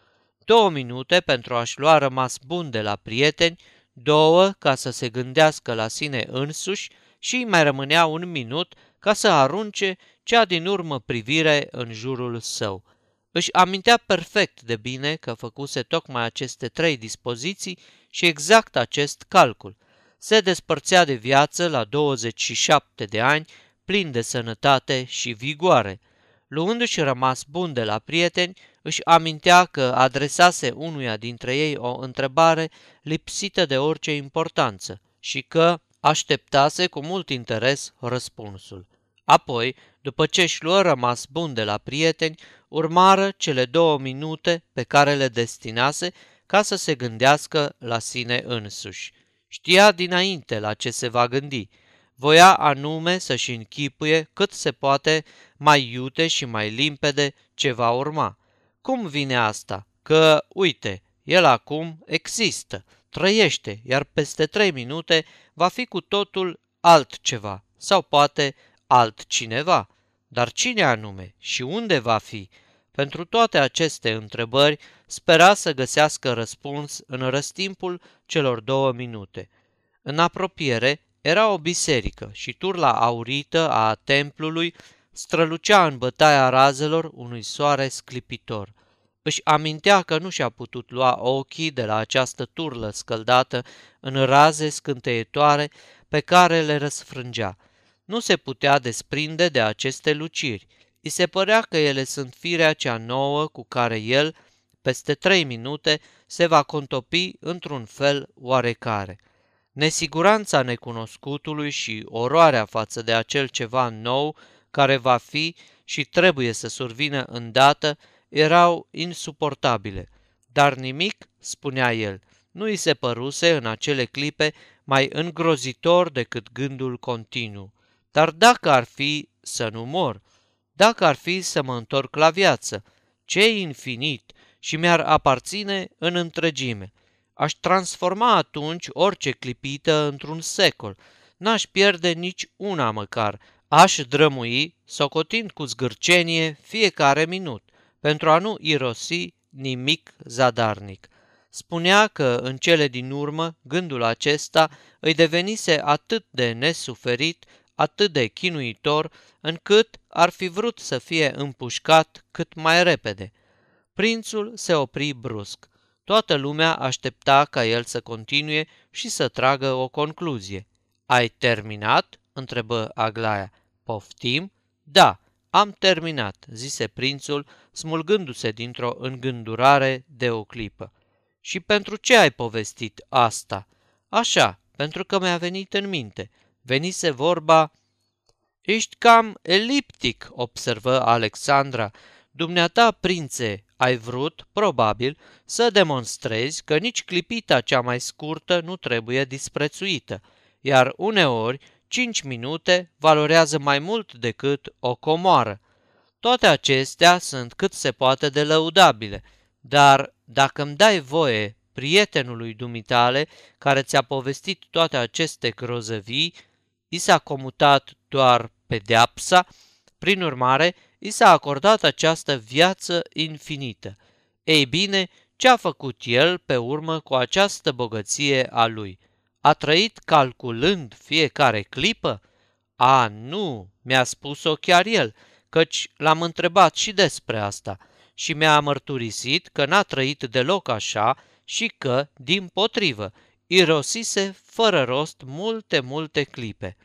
Două minute pentru a-și lua rămas bun de la prieteni, două ca să se gândească la sine însuși și mai rămânea un minut ca să arunce cea din urmă privire în jurul său. Își amintea perfect de bine că făcuse tocmai aceste trei dispoziții și exact acest calcul. Se despărțea de viață la 27 de ani, plin de sănătate și vigoare. Luându-și rămas bun de la prieteni, își amintea că adresase unuia dintre ei o întrebare lipsită de orice importanță și că așteptase cu mult interes răspunsul. Apoi, după ce își luă rămas bun de la prieteni, urmară cele două minute pe care le destinase ca să se gândească la sine însuși. Știa dinainte la ce se va gândi. Voia anume să-și închipuie cât se poate mai iute și mai limpede ce va urma. Cum vine asta? Că, uite, el acum există, trăiește, iar peste trei minute va fi cu totul altceva, sau poate altcineva. Dar cine anume și unde va fi? Pentru toate aceste întrebări spera să găsească răspuns în răstimpul celor două minute. În apropiere era o biserică și turla aurită a templului strălucea în bătaia razelor unui soare sclipitor. Își amintea că nu și-a putut lua ochii de la această turlă scăldată în raze scânteietoare pe care le răsfrângea. Nu se putea desprinde de aceste luciri. I se părea că ele sunt firea cea nouă cu care el, peste trei minute, se va contopi într-un fel oarecare. Nesiguranța necunoscutului și oroarea față de acel ceva nou care va fi și trebuie să survină îndată erau insuportabile. Dar nimic, spunea el, nu îi se păruse în acele clipe mai îngrozitor decât gândul continuu. Dar dacă ar fi să nu mor, dacă ar fi să mă întorc la viață, ce infinit și mi-ar aparține în întregime. Aș transforma atunci orice clipită într-un secol, n-aș pierde nici una măcar, aș drămui, socotind cu zgârcenie fiecare minut, pentru a nu irosi nimic zadarnic. Spunea că în cele din urmă gândul acesta îi devenise atât de nesuferit, atât de chinuitor, încât ar fi vrut să fie împușcat cât mai repede. Prințul se opri brusc. Toată lumea aștepta ca el să continue și să tragă o concluzie. Ai terminat?" întrebă Aglaia. Poftim? Da, am terminat, zise prințul, smulgându-se dintr-o îngândurare de o clipă. Și pentru ce ai povestit asta? Așa, pentru că mi-a venit în minte. Venise vorba... Ești cam eliptic, observă Alexandra. Dumneata, prințe, ai vrut, probabil, să demonstrezi că nici clipita cea mai scurtă nu trebuie disprețuită, iar uneori cinci minute valorează mai mult decât o comoară. Toate acestea sunt cât se poate de lăudabile, dar dacă îmi dai voie prietenului dumitale care ți-a povestit toate aceste grozăvii, i s-a comutat doar pedeapsa, Prin urmare, i s-a acordat această viață infinită. Ei bine, ce a făcut el pe urmă cu această bogăție a lui? A trăit calculând fiecare clipă? A, nu, mi-a spus-o chiar el, căci l-am întrebat și despre asta și mi-a mărturisit că n-a trăit deloc așa și că, din potrivă, irosise fără rost multe, multe clipe.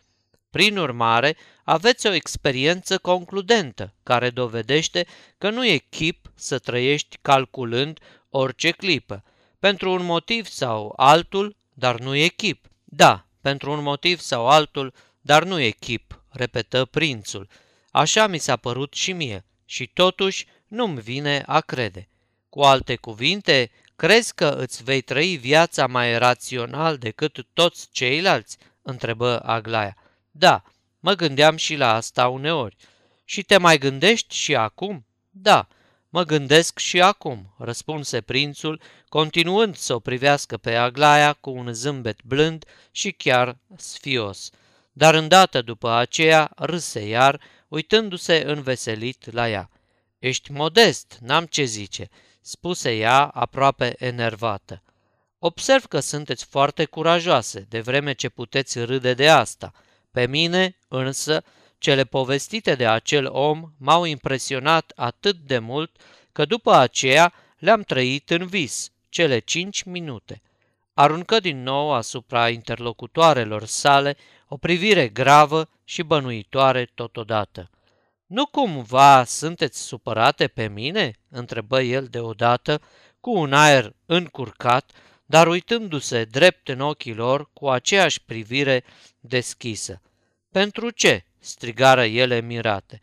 Prin urmare, aveți o experiență concludentă care dovedește că nu e chip să trăiești calculând orice clipă, pentru un motiv sau altul, dar nu e chip. Da, pentru un motiv sau altul, dar nu e chip, repetă prințul. Așa mi s-a părut și mie și totuși nu-mi vine a crede. Cu alte cuvinte, crezi că îți vei trăi viața mai rațional decât toți ceilalți? întrebă Aglaia. Da, mă gândeam și la asta uneori. Și te mai gândești și acum? Da, mă gândesc și acum, răspunse prințul, continuând să o privească pe Aglaia cu un zâmbet blând și chiar sfios. Dar îndată după aceea râse iar, uitându-se înveselit la ea. Ești modest, n-am ce zice, spuse ea aproape enervată. Observ că sunteți foarte curajoase, de vreme ce puteți râde de asta. Pe mine, însă, cele povestite de acel om m-au impresionat atât de mult că după aceea le-am trăit în vis, cele cinci minute. Aruncă din nou asupra interlocutoarelor sale o privire gravă și bănuitoare totodată. Nu cumva sunteți supărate pe mine?" întrebă el deodată, cu un aer încurcat, dar uitându-se drept în ochii lor cu aceeași privire deschisă. Pentru ce?" Strigară ele mirate.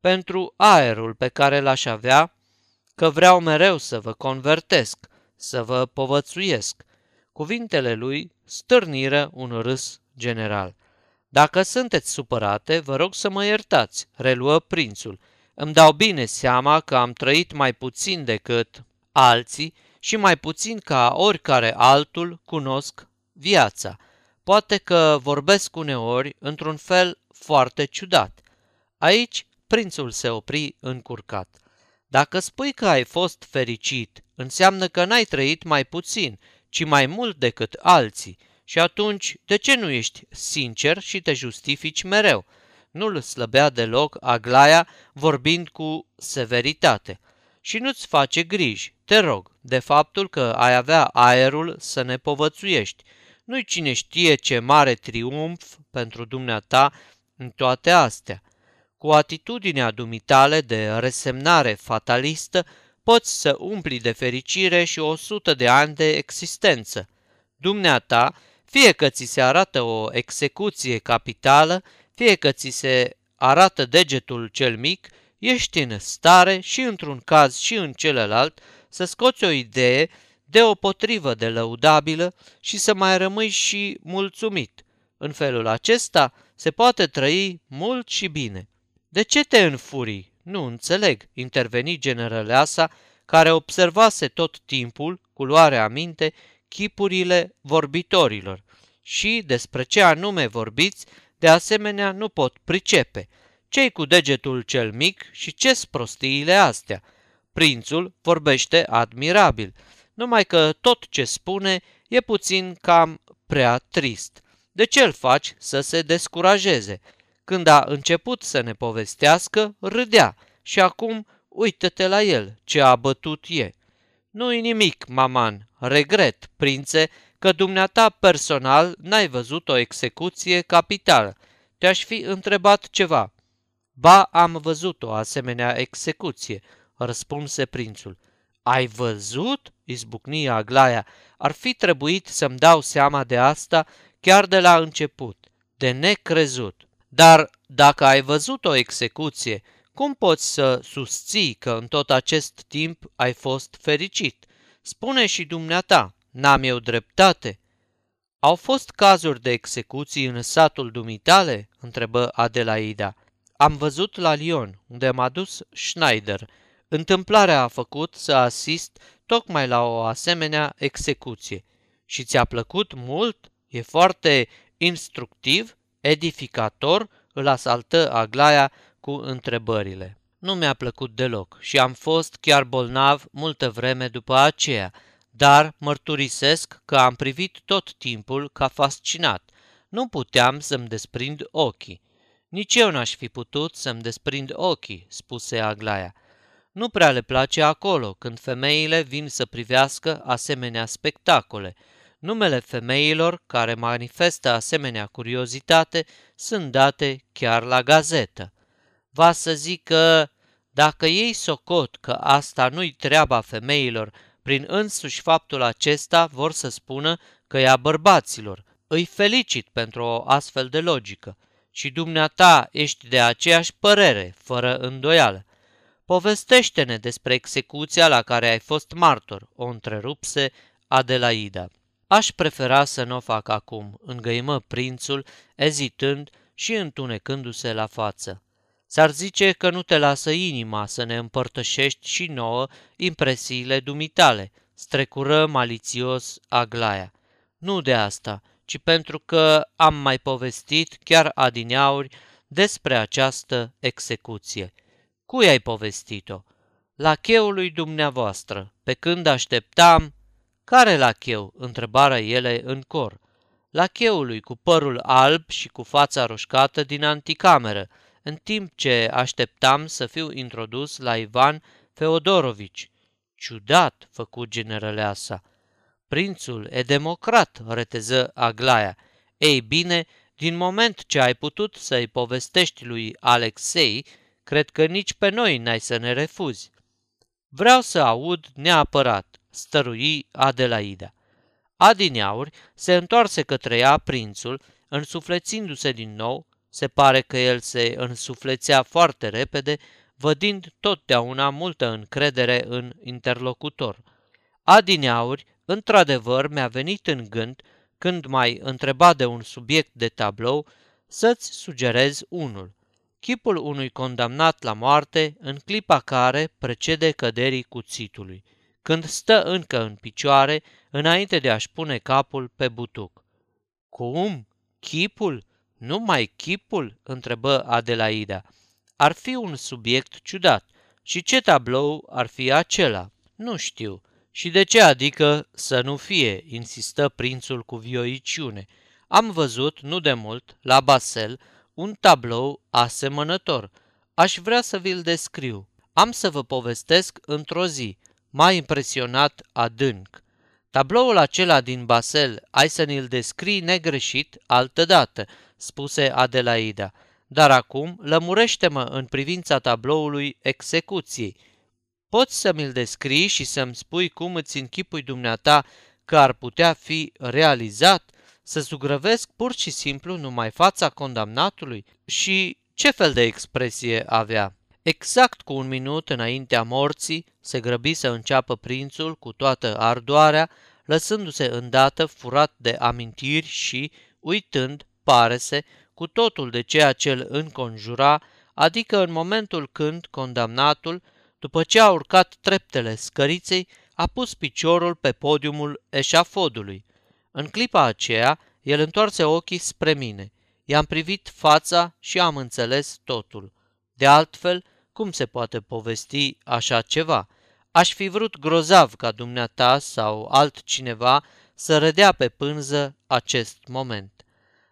Pentru aerul pe care l-aș avea, că vreau mereu să vă convertesc, să vă povățuiesc. Cuvintele lui stârniră un râs general. Dacă sunteți supărate, vă rog să mă iertați, reluă prințul. Îmi dau bine seama că am trăit mai puțin decât alții și mai puțin ca oricare altul cunosc viața. Poate că vorbesc uneori într-un fel foarte ciudat. Aici prințul se opri încurcat. Dacă spui că ai fost fericit, înseamnă că n-ai trăit mai puțin, ci mai mult decât alții și atunci, de ce nu ești sincer și te justifici mereu? Nu-l slăbea deloc Aglaia vorbind cu severitate. Și nu-ți face griji, te rog, de faptul că ai avea aerul să ne povățuiești. Nu-i cine știe ce mare triumf pentru dumneata în toate astea. Cu atitudinea dumitale de resemnare fatalistă, poți să umpli de fericire și o sută de ani de existență. Dumneata fie că ți se arată o execuție capitală, fie că ți se arată degetul cel mic, ești în stare și într-un caz și în celălalt să scoți o idee de o potrivă de lăudabilă și să mai rămâi și mulțumit. În felul acesta se poate trăi mult și bine. De ce te înfurii? Nu înțeleg, interveni generăleasa, care observase tot timpul, cu luarea minte, chipurile vorbitorilor și despre ce anume vorbiți, de asemenea nu pot pricepe. Cei cu degetul cel mic și ce prostiile astea? Prințul vorbește admirabil, numai că tot ce spune e puțin cam prea trist. De ce îl faci să se descurajeze? Când a început să ne povestească, râdea și acum uită-te la el, ce a bătut e. Nu-i nimic, maman, regret, prințe, că dumneata personal n-ai văzut o execuție capitală. Te-aș fi întrebat ceva. Ba, am văzut o asemenea execuție, răspunse prințul. Ai văzut? izbucni Aglaia. Ar fi trebuit să-mi dau seama de asta chiar de la început. De necrezut. Dar dacă ai văzut o execuție, cum poți să susții că în tot acest timp ai fost fericit? Spune și dumneata, n-am eu dreptate? Au fost cazuri de execuții în satul dumitale? întrebă Adelaida. Am văzut la Lyon, unde m-a dus Schneider. Întâmplarea a făcut să asist tocmai la o asemenea execuție. Și ți-a plăcut mult? E foarte instructiv, edificator, îl asaltă Aglaia cu întrebările. Nu mi-a plăcut deloc și am fost chiar bolnav multă vreme după aceea, dar mărturisesc că am privit tot timpul ca fascinat. Nu puteam să-mi desprind ochii. Nici eu n-aș fi putut să-mi desprind ochii, spuse Aglaia. Nu prea le place acolo când femeile vin să privească asemenea spectacole. Numele femeilor care manifestă asemenea curiozitate sunt date chiar la gazetă. Va să zic că dacă ei socot că asta nu-i treaba femeilor, prin însuși faptul acesta vor să spună că e a bărbaților. Îi felicit pentru o astfel de logică. Și dumneata ești de aceeași părere, fără îndoială. Povestește-ne despre execuția la care ai fost martor, o întrerupse Adelaida. Aș prefera să nu o fac acum, îngăimă prințul, ezitând și întunecându-se la față. S-ar zice că nu te lasă inima să ne împărtășești și nouă impresiile dumitale, strecură malițios Aglaia. Nu de asta, ci pentru că am mai povestit chiar adineauri despre această execuție. Cui ai povestit-o? La cheul lui dumneavoastră, pe când așteptam... Care la cheu? întrebară ele în cor. La cheului cu părul alb și cu fața roșcată din anticameră, în timp ce așteptam să fiu introdus la Ivan Feodorovici. Ciudat, făcu generaleasa. Prințul e democrat, reteză Aglaia. Ei bine, din moment ce ai putut să-i povestești lui Alexei, cred că nici pe noi n-ai să ne refuzi. Vreau să aud neapărat, stărui Adelaida. Adineauri se întoarse către ea prințul, însuflețindu-se din nou, se pare că el se însuflețea foarte repede, vădind totdeauna multă încredere în interlocutor. Adineauri, într-adevăr, mi-a venit în gând, când mai întreba de un subiect de tablou, să-ți sugerez unul. Chipul unui condamnat la moarte în clipa care precede căderii cuțitului, când stă încă în picioare, înainte de a-și pune capul pe butuc. Cum? Chipul? Numai chipul? întrebă Adelaida. Ar fi un subiect ciudat. Și ce tablou ar fi acela? Nu știu. Și de ce adică să nu fie, insistă prințul cu vioiciune. Am văzut, nu de mult, la Basel, un tablou asemănător. Aș vrea să vi-l descriu. Am să vă povestesc într-o zi. M-a impresionat adânc. Tabloul acela din Basel ai să ni-l descrii negreșit altădată, spuse Adelaida. Dar acum lămurește-mă în privința tabloului execuției. Poți să mi-l descrii și să-mi spui cum îți închipui dumneata că ar putea fi realizat? Să zugrăvesc pur și simplu numai fața condamnatului? Și ce fel de expresie avea? Exact cu un minut înaintea morții, se grăbi să înceapă prințul cu toată ardoarea, lăsându-se îndată furat de amintiri și, uitând, pare-se, cu totul de ceea ce îl înconjura, adică în momentul când condamnatul, după ce a urcat treptele scăriței, a pus piciorul pe podiumul eșafodului. În clipa aceea, el întoarse ochii spre mine. I-am privit fața și am înțeles totul. De altfel, cum se poate povesti așa ceva? Aș fi vrut grozav ca dumneata sau altcineva să rădea pe pânză acest moment.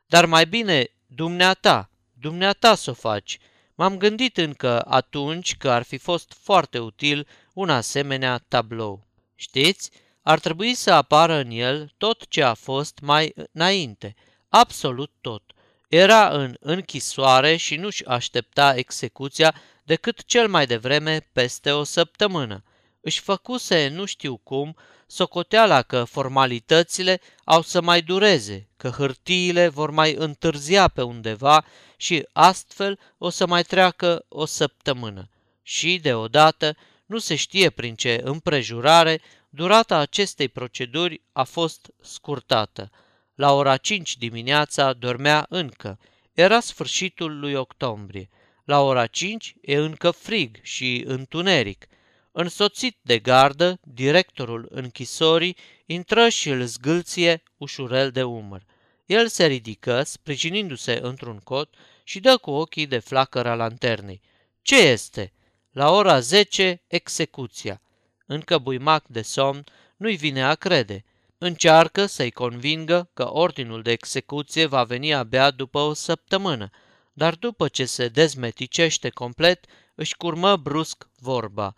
Dar mai bine dumneata, dumneata să o faci. M-am gândit încă atunci că ar fi fost foarte util un asemenea tablou. Știți, ar trebui să apară în el tot ce a fost mai înainte, absolut tot. Era în închisoare și nu-și aștepta execuția decât cel mai devreme peste o săptămână. Își făcuse, nu știu cum, socoteala că formalitățile au să mai dureze, că hârtiile vor mai întârzia pe undeva și astfel o să mai treacă o săptămână. Și, deodată, nu se știe prin ce împrejurare, durata acestei proceduri a fost scurtată. La ora 5 dimineața dormea încă. Era sfârșitul lui octombrie. La ora 5 e încă frig și întuneric. Însoțit de gardă, directorul închisorii intră și îl zgâlție ușurel de umăr. El se ridică, sprijinindu-se într-un cot și dă cu ochii de flacăra lanternei. Ce este? La ora 10, execuția. Încă buimac de somn, nu-i vine a crede. Încearcă să-i convingă că ordinul de execuție va veni abia după o săptămână, dar după ce se dezmeticește complet, își curmă brusc vorba.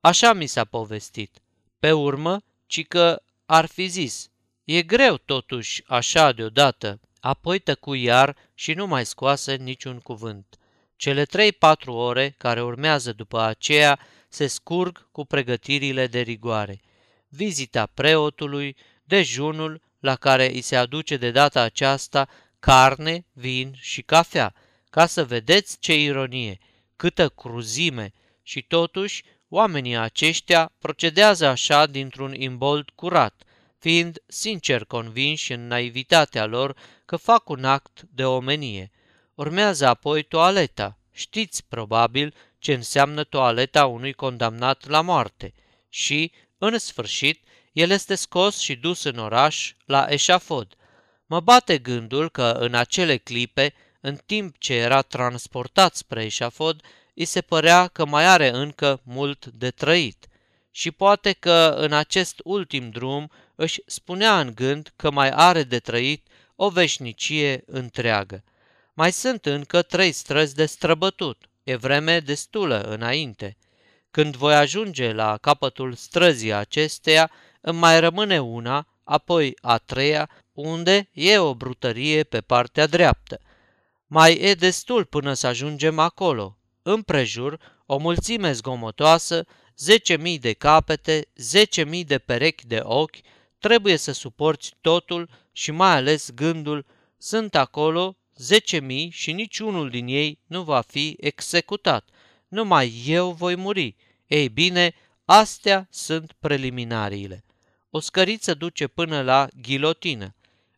Așa mi s-a povestit. Pe urmă, ci că ar fi zis. E greu totuși așa deodată. Apoi tăcu iar și nu mai scoase niciun cuvânt. Cele trei-patru ore care urmează după aceea se scurg cu pregătirile de rigoare. Vizita preotului, dejunul la care îi se aduce de data aceasta carne, vin și cafea, ca să vedeți ce ironie, câtă cruzime și totuși oamenii aceștia procedează așa dintr-un imbold curat, fiind sincer convinși în naivitatea lor că fac un act de omenie. Urmează apoi toaleta. Știți probabil ce înseamnă toaleta unui condamnat la moarte. Și, în sfârșit, el este scos și dus în oraș la eșafod. Mă bate gândul că în acele clipe, în timp ce era transportat spre eșafod, îi se părea că mai are încă mult de trăit. Și poate că în acest ultim drum își spunea în gând că mai are de trăit o veșnicie întreagă. Mai sunt încă trei străzi de străbătut, e vreme destulă înainte. Când voi ajunge la capătul străzii acesteia, îmi mai rămâne una, apoi a treia, unde e o brutărie pe partea dreaptă. Mai e destul până să ajungem acolo. Împrejur, o mulțime zgomotoasă, 10.000 de capete, 10.000 de perechi de ochi, trebuie să suporți totul și mai ales gândul, sunt acolo 10.000 și niciunul din ei nu va fi executat. Numai eu voi muri. Ei bine, astea sunt preliminariile. O scăriță duce până la ghilotină.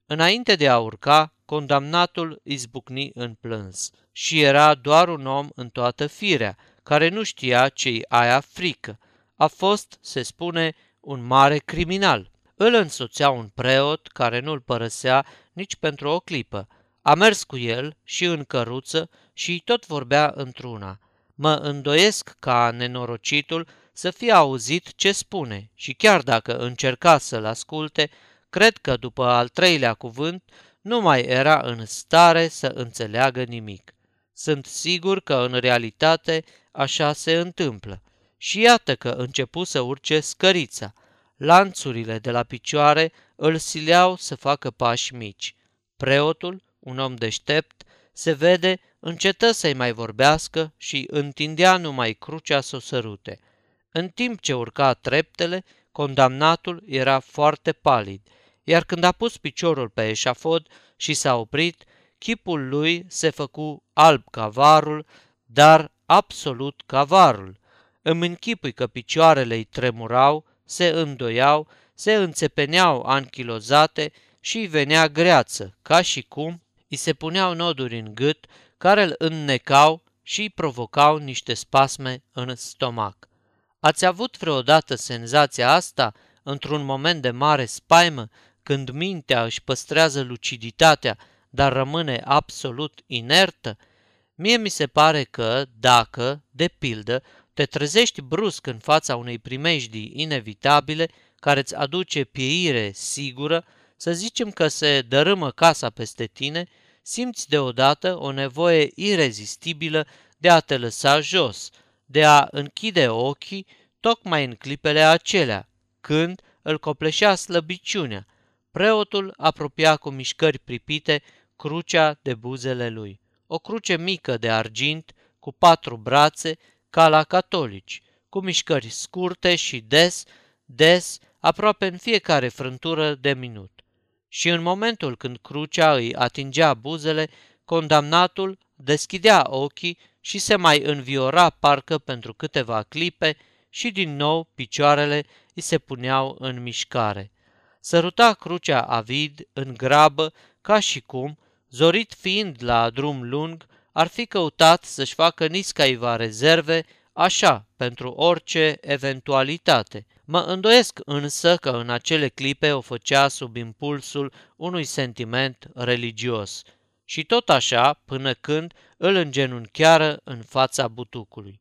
Înainte de a urca, condamnatul izbucni în plâns și era doar un om în toată firea, care nu știa ce-i aia frică. A fost, se spune, un mare criminal. Îl însoțea un preot care nu-l părăsea nici pentru o clipă. A mers cu el și în căruță și tot vorbea într-una. Mă îndoiesc ca nenorocitul să fie auzit ce spune și chiar dacă încerca să-l asculte, cred că după al treilea cuvânt nu mai era în stare să înțeleagă nimic. Sunt sigur că în realitate așa se întâmplă. Și iată că începu să urce scărița. Lanțurile de la picioare îl sileau să facă pași mici. Preotul, un om deștept, se vede, încetă să-i mai vorbească și întindea numai crucea să o sărute. În timp ce urca treptele, condamnatul era foarte palid, iar când a pus piciorul pe eșafod și s-a oprit, chipul lui se făcu alb ca varul, dar absolut ca varul. Îmi închipui că picioarele îi tremurau, se îndoiau, se înțepeneau anchilozate și îi venea greață, ca și cum îi se puneau noduri în gât care îl înnecau și îi provocau niște spasme în stomac. Ați avut vreodată senzația asta într-un moment de mare spaimă, când mintea își păstrează luciditatea, dar rămâne absolut inertă? Mie mi se pare că, dacă, de pildă, te trezești brusc în fața unei primejdii inevitabile care îți aduce pieire sigură, să zicem că se dărâmă casa peste tine, simți deodată o nevoie irezistibilă de a te lăsa jos, de a închide ochii tocmai în clipele acelea, când îl copleșea slăbiciunea. Preotul apropia cu mișcări pripite crucea de buzele lui. O cruce mică de argint, cu patru brațe, ca la catolici, cu mișcări scurte și des, des, aproape în fiecare frântură de minut. Și în momentul când crucea îi atingea buzele, condamnatul deschidea ochii și se mai înviora parcă pentru câteva clipe și din nou picioarele îi se puneau în mișcare. Săruta crucea avid, în grabă, ca și cum, zorit fiind la drum lung, ar fi căutat să-și facă niscaiva rezerve, așa, pentru orice eventualitate. Mă îndoiesc însă că în acele clipe o făcea sub impulsul unui sentiment religios. și tot așa până când îl îngenunchiară în fața butucului.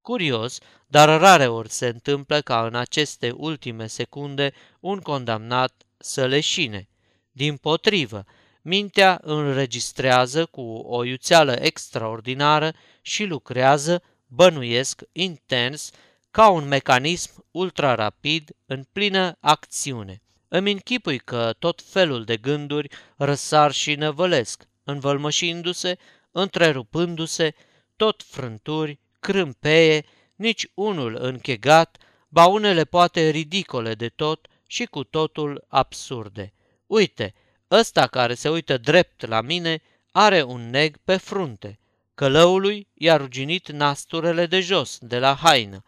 Curios, dar rare ori se întâmplă ca în aceste ultime secunde un condamnat să leșine. Din potrivă, mintea înregistrează cu o iuțeală extraordinară și lucrează, bănuiesc, intens, ca un mecanism ultra-rapid în plină acțiune. Îmi închipui că tot felul de gânduri răsar și năvălesc, învălmășindu-se, întrerupându-se, tot frânturi, crâmpeie, nici unul închegat, ba unele poate ridicole de tot și cu totul absurde. Uite, ăsta care se uită drept la mine are un neg pe frunte. Călăului i-a ruginit nasturele de jos, de la haină.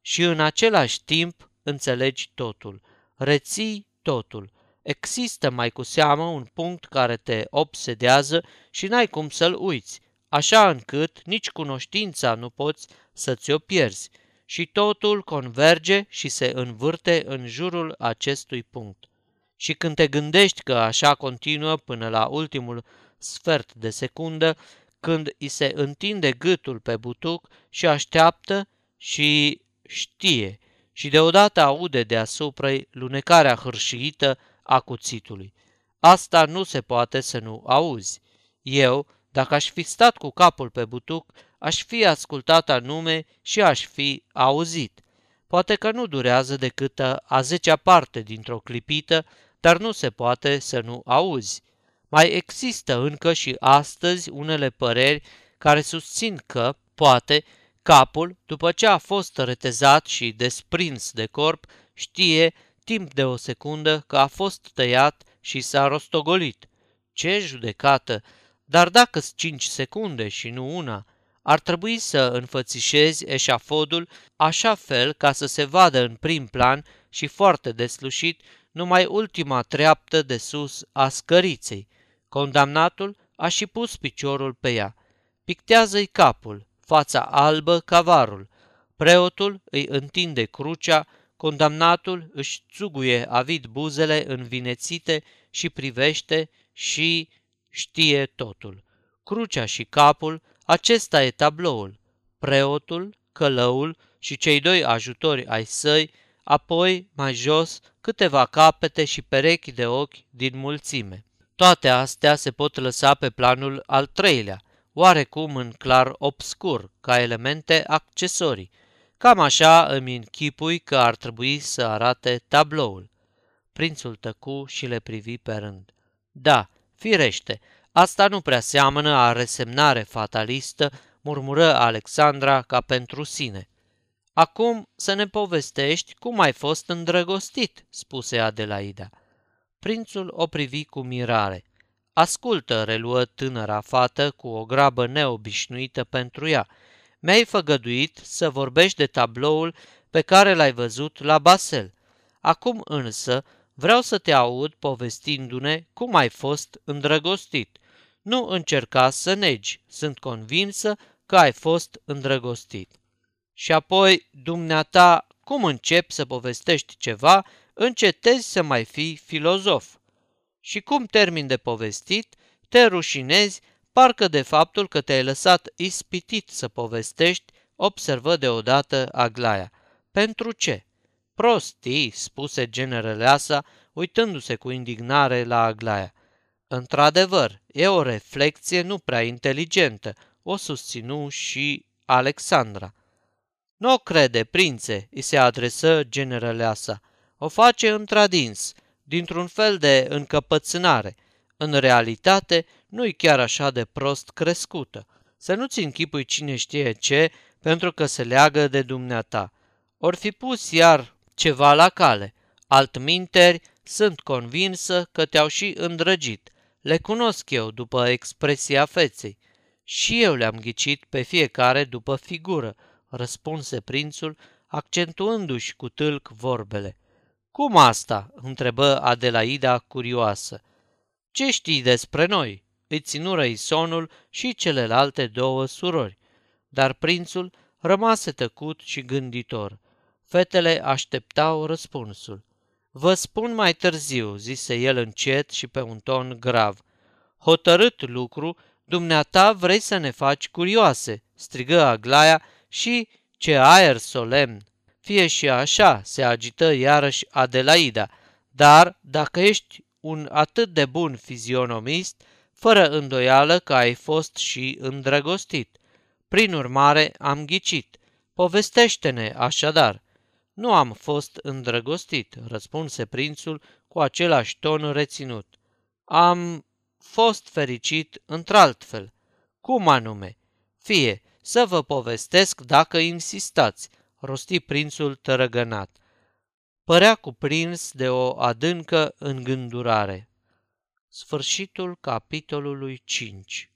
Și în același timp înțelegi totul. Reții totul. Există mai cu seamă un punct care te obsedează și n-ai cum să-l uiți, așa încât nici cunoștința nu poți să ți-o pierzi. Și totul converge și se învârte în jurul acestui punct. Și când te gândești că așa continuă până la ultimul sfert de secundă, când îi se întinde gâtul pe butuc și așteaptă și știe și deodată aude deasupra lunecarea hârșiită a cuțitului. Asta nu se poate să nu auzi. Eu, dacă aș fi stat cu capul pe butuc, aș fi ascultat anume și aș fi auzit. Poate că nu durează decât a zecea parte dintr-o clipită, dar nu se poate să nu auzi. Mai există încă și astăzi unele păreri care susțin că, poate, capul, după ce a fost retezat și desprins de corp, știe timp de o secundă că a fost tăiat și s-a rostogolit. Ce judecată! Dar dacă cinci secunde și nu una, ar trebui să înfățișezi eșafodul așa fel ca să se vadă în prim plan și foarte deslușit numai ultima treaptă de sus a scăriței. Condamnatul a și pus piciorul pe ea. Pictează-i capul, fața albă ca varul. Preotul îi întinde crucea Condamnatul își țuguie avid buzele învinețite și privește și știe totul. Crucea și capul, acesta e tabloul. Preotul, călăul și cei doi ajutori ai săi, apoi, mai jos, câteva capete și perechi de ochi din mulțime. Toate astea se pot lăsa pe planul al treilea, oarecum în clar obscur, ca elemente accesorii, Cam așa îmi închipui că ar trebui să arate tabloul. Prințul tăcu și le privi pe rând. Da, firește, asta nu prea seamănă a resemnare fatalistă, murmură Alexandra ca pentru sine. Acum să ne povestești cum ai fost îndrăgostit, spuse Adelaida. Prințul o privi cu mirare. Ascultă, reluă tânăra fată cu o grabă neobișnuită pentru ea – mi-ai făgăduit să vorbești de tabloul pe care l-ai văzut la Basel. Acum însă vreau să te aud povestindu-ne cum ai fost îndrăgostit. Nu încerca să negi, sunt convinsă că ai fost îndrăgostit. Și apoi, dumneata, cum începi să povestești ceva, încetezi să mai fii filozof. Și cum termin de povestit, te rușinezi Parcă de faptul că te-ai lăsat ispitit să povestești, observă deodată Aglaia. Pentru ce? Prostii, spuse genereleasa, uitându-se cu indignare la Aglaia. Într-adevăr, e o reflexie nu prea inteligentă, o susținu și Alexandra. Nu o crede, prințe, îi se adresă generaleasa. O face întradins, dintr-un fel de încăpățânare. În realitate, nu-i chiar așa de prost crescută. Să nu-ți închipui cine știe ce, pentru că se leagă de dumneata. Or fi pus iar ceva la cale. Altminteri, sunt convinsă că te-au și îndrăgit. Le cunosc eu după expresia feței. Și eu le-am ghicit pe fiecare după figură, răspunse prințul, accentuându-și cu tâlc vorbele. Cum asta?" întrebă Adelaida curioasă. Ce știi despre noi?" îți ținură Isonul și celelalte două surori. Dar prințul rămase tăcut și gânditor. Fetele așteptau răspunsul. Vă spun mai târziu, zise el încet și pe un ton grav. Hotărât lucru, dumneata vrei să ne faci curioase, strigă Aglaia și ce aer solemn. Fie și așa, se agită iarăși Adelaida, dar dacă ești un atât de bun fizionomist, fără îndoială că ai fost și îndrăgostit. Prin urmare, am ghicit. Povestește-ne, așadar. Nu am fost îndrăgostit, răspunse prințul cu același ton reținut. Am fost fericit într-altfel. Cum anume? Fie, să vă povestesc dacă insistați, rosti prințul tărăgănat. Părea cuprins de o adâncă îngândurare. Sfârșitul capitolului 5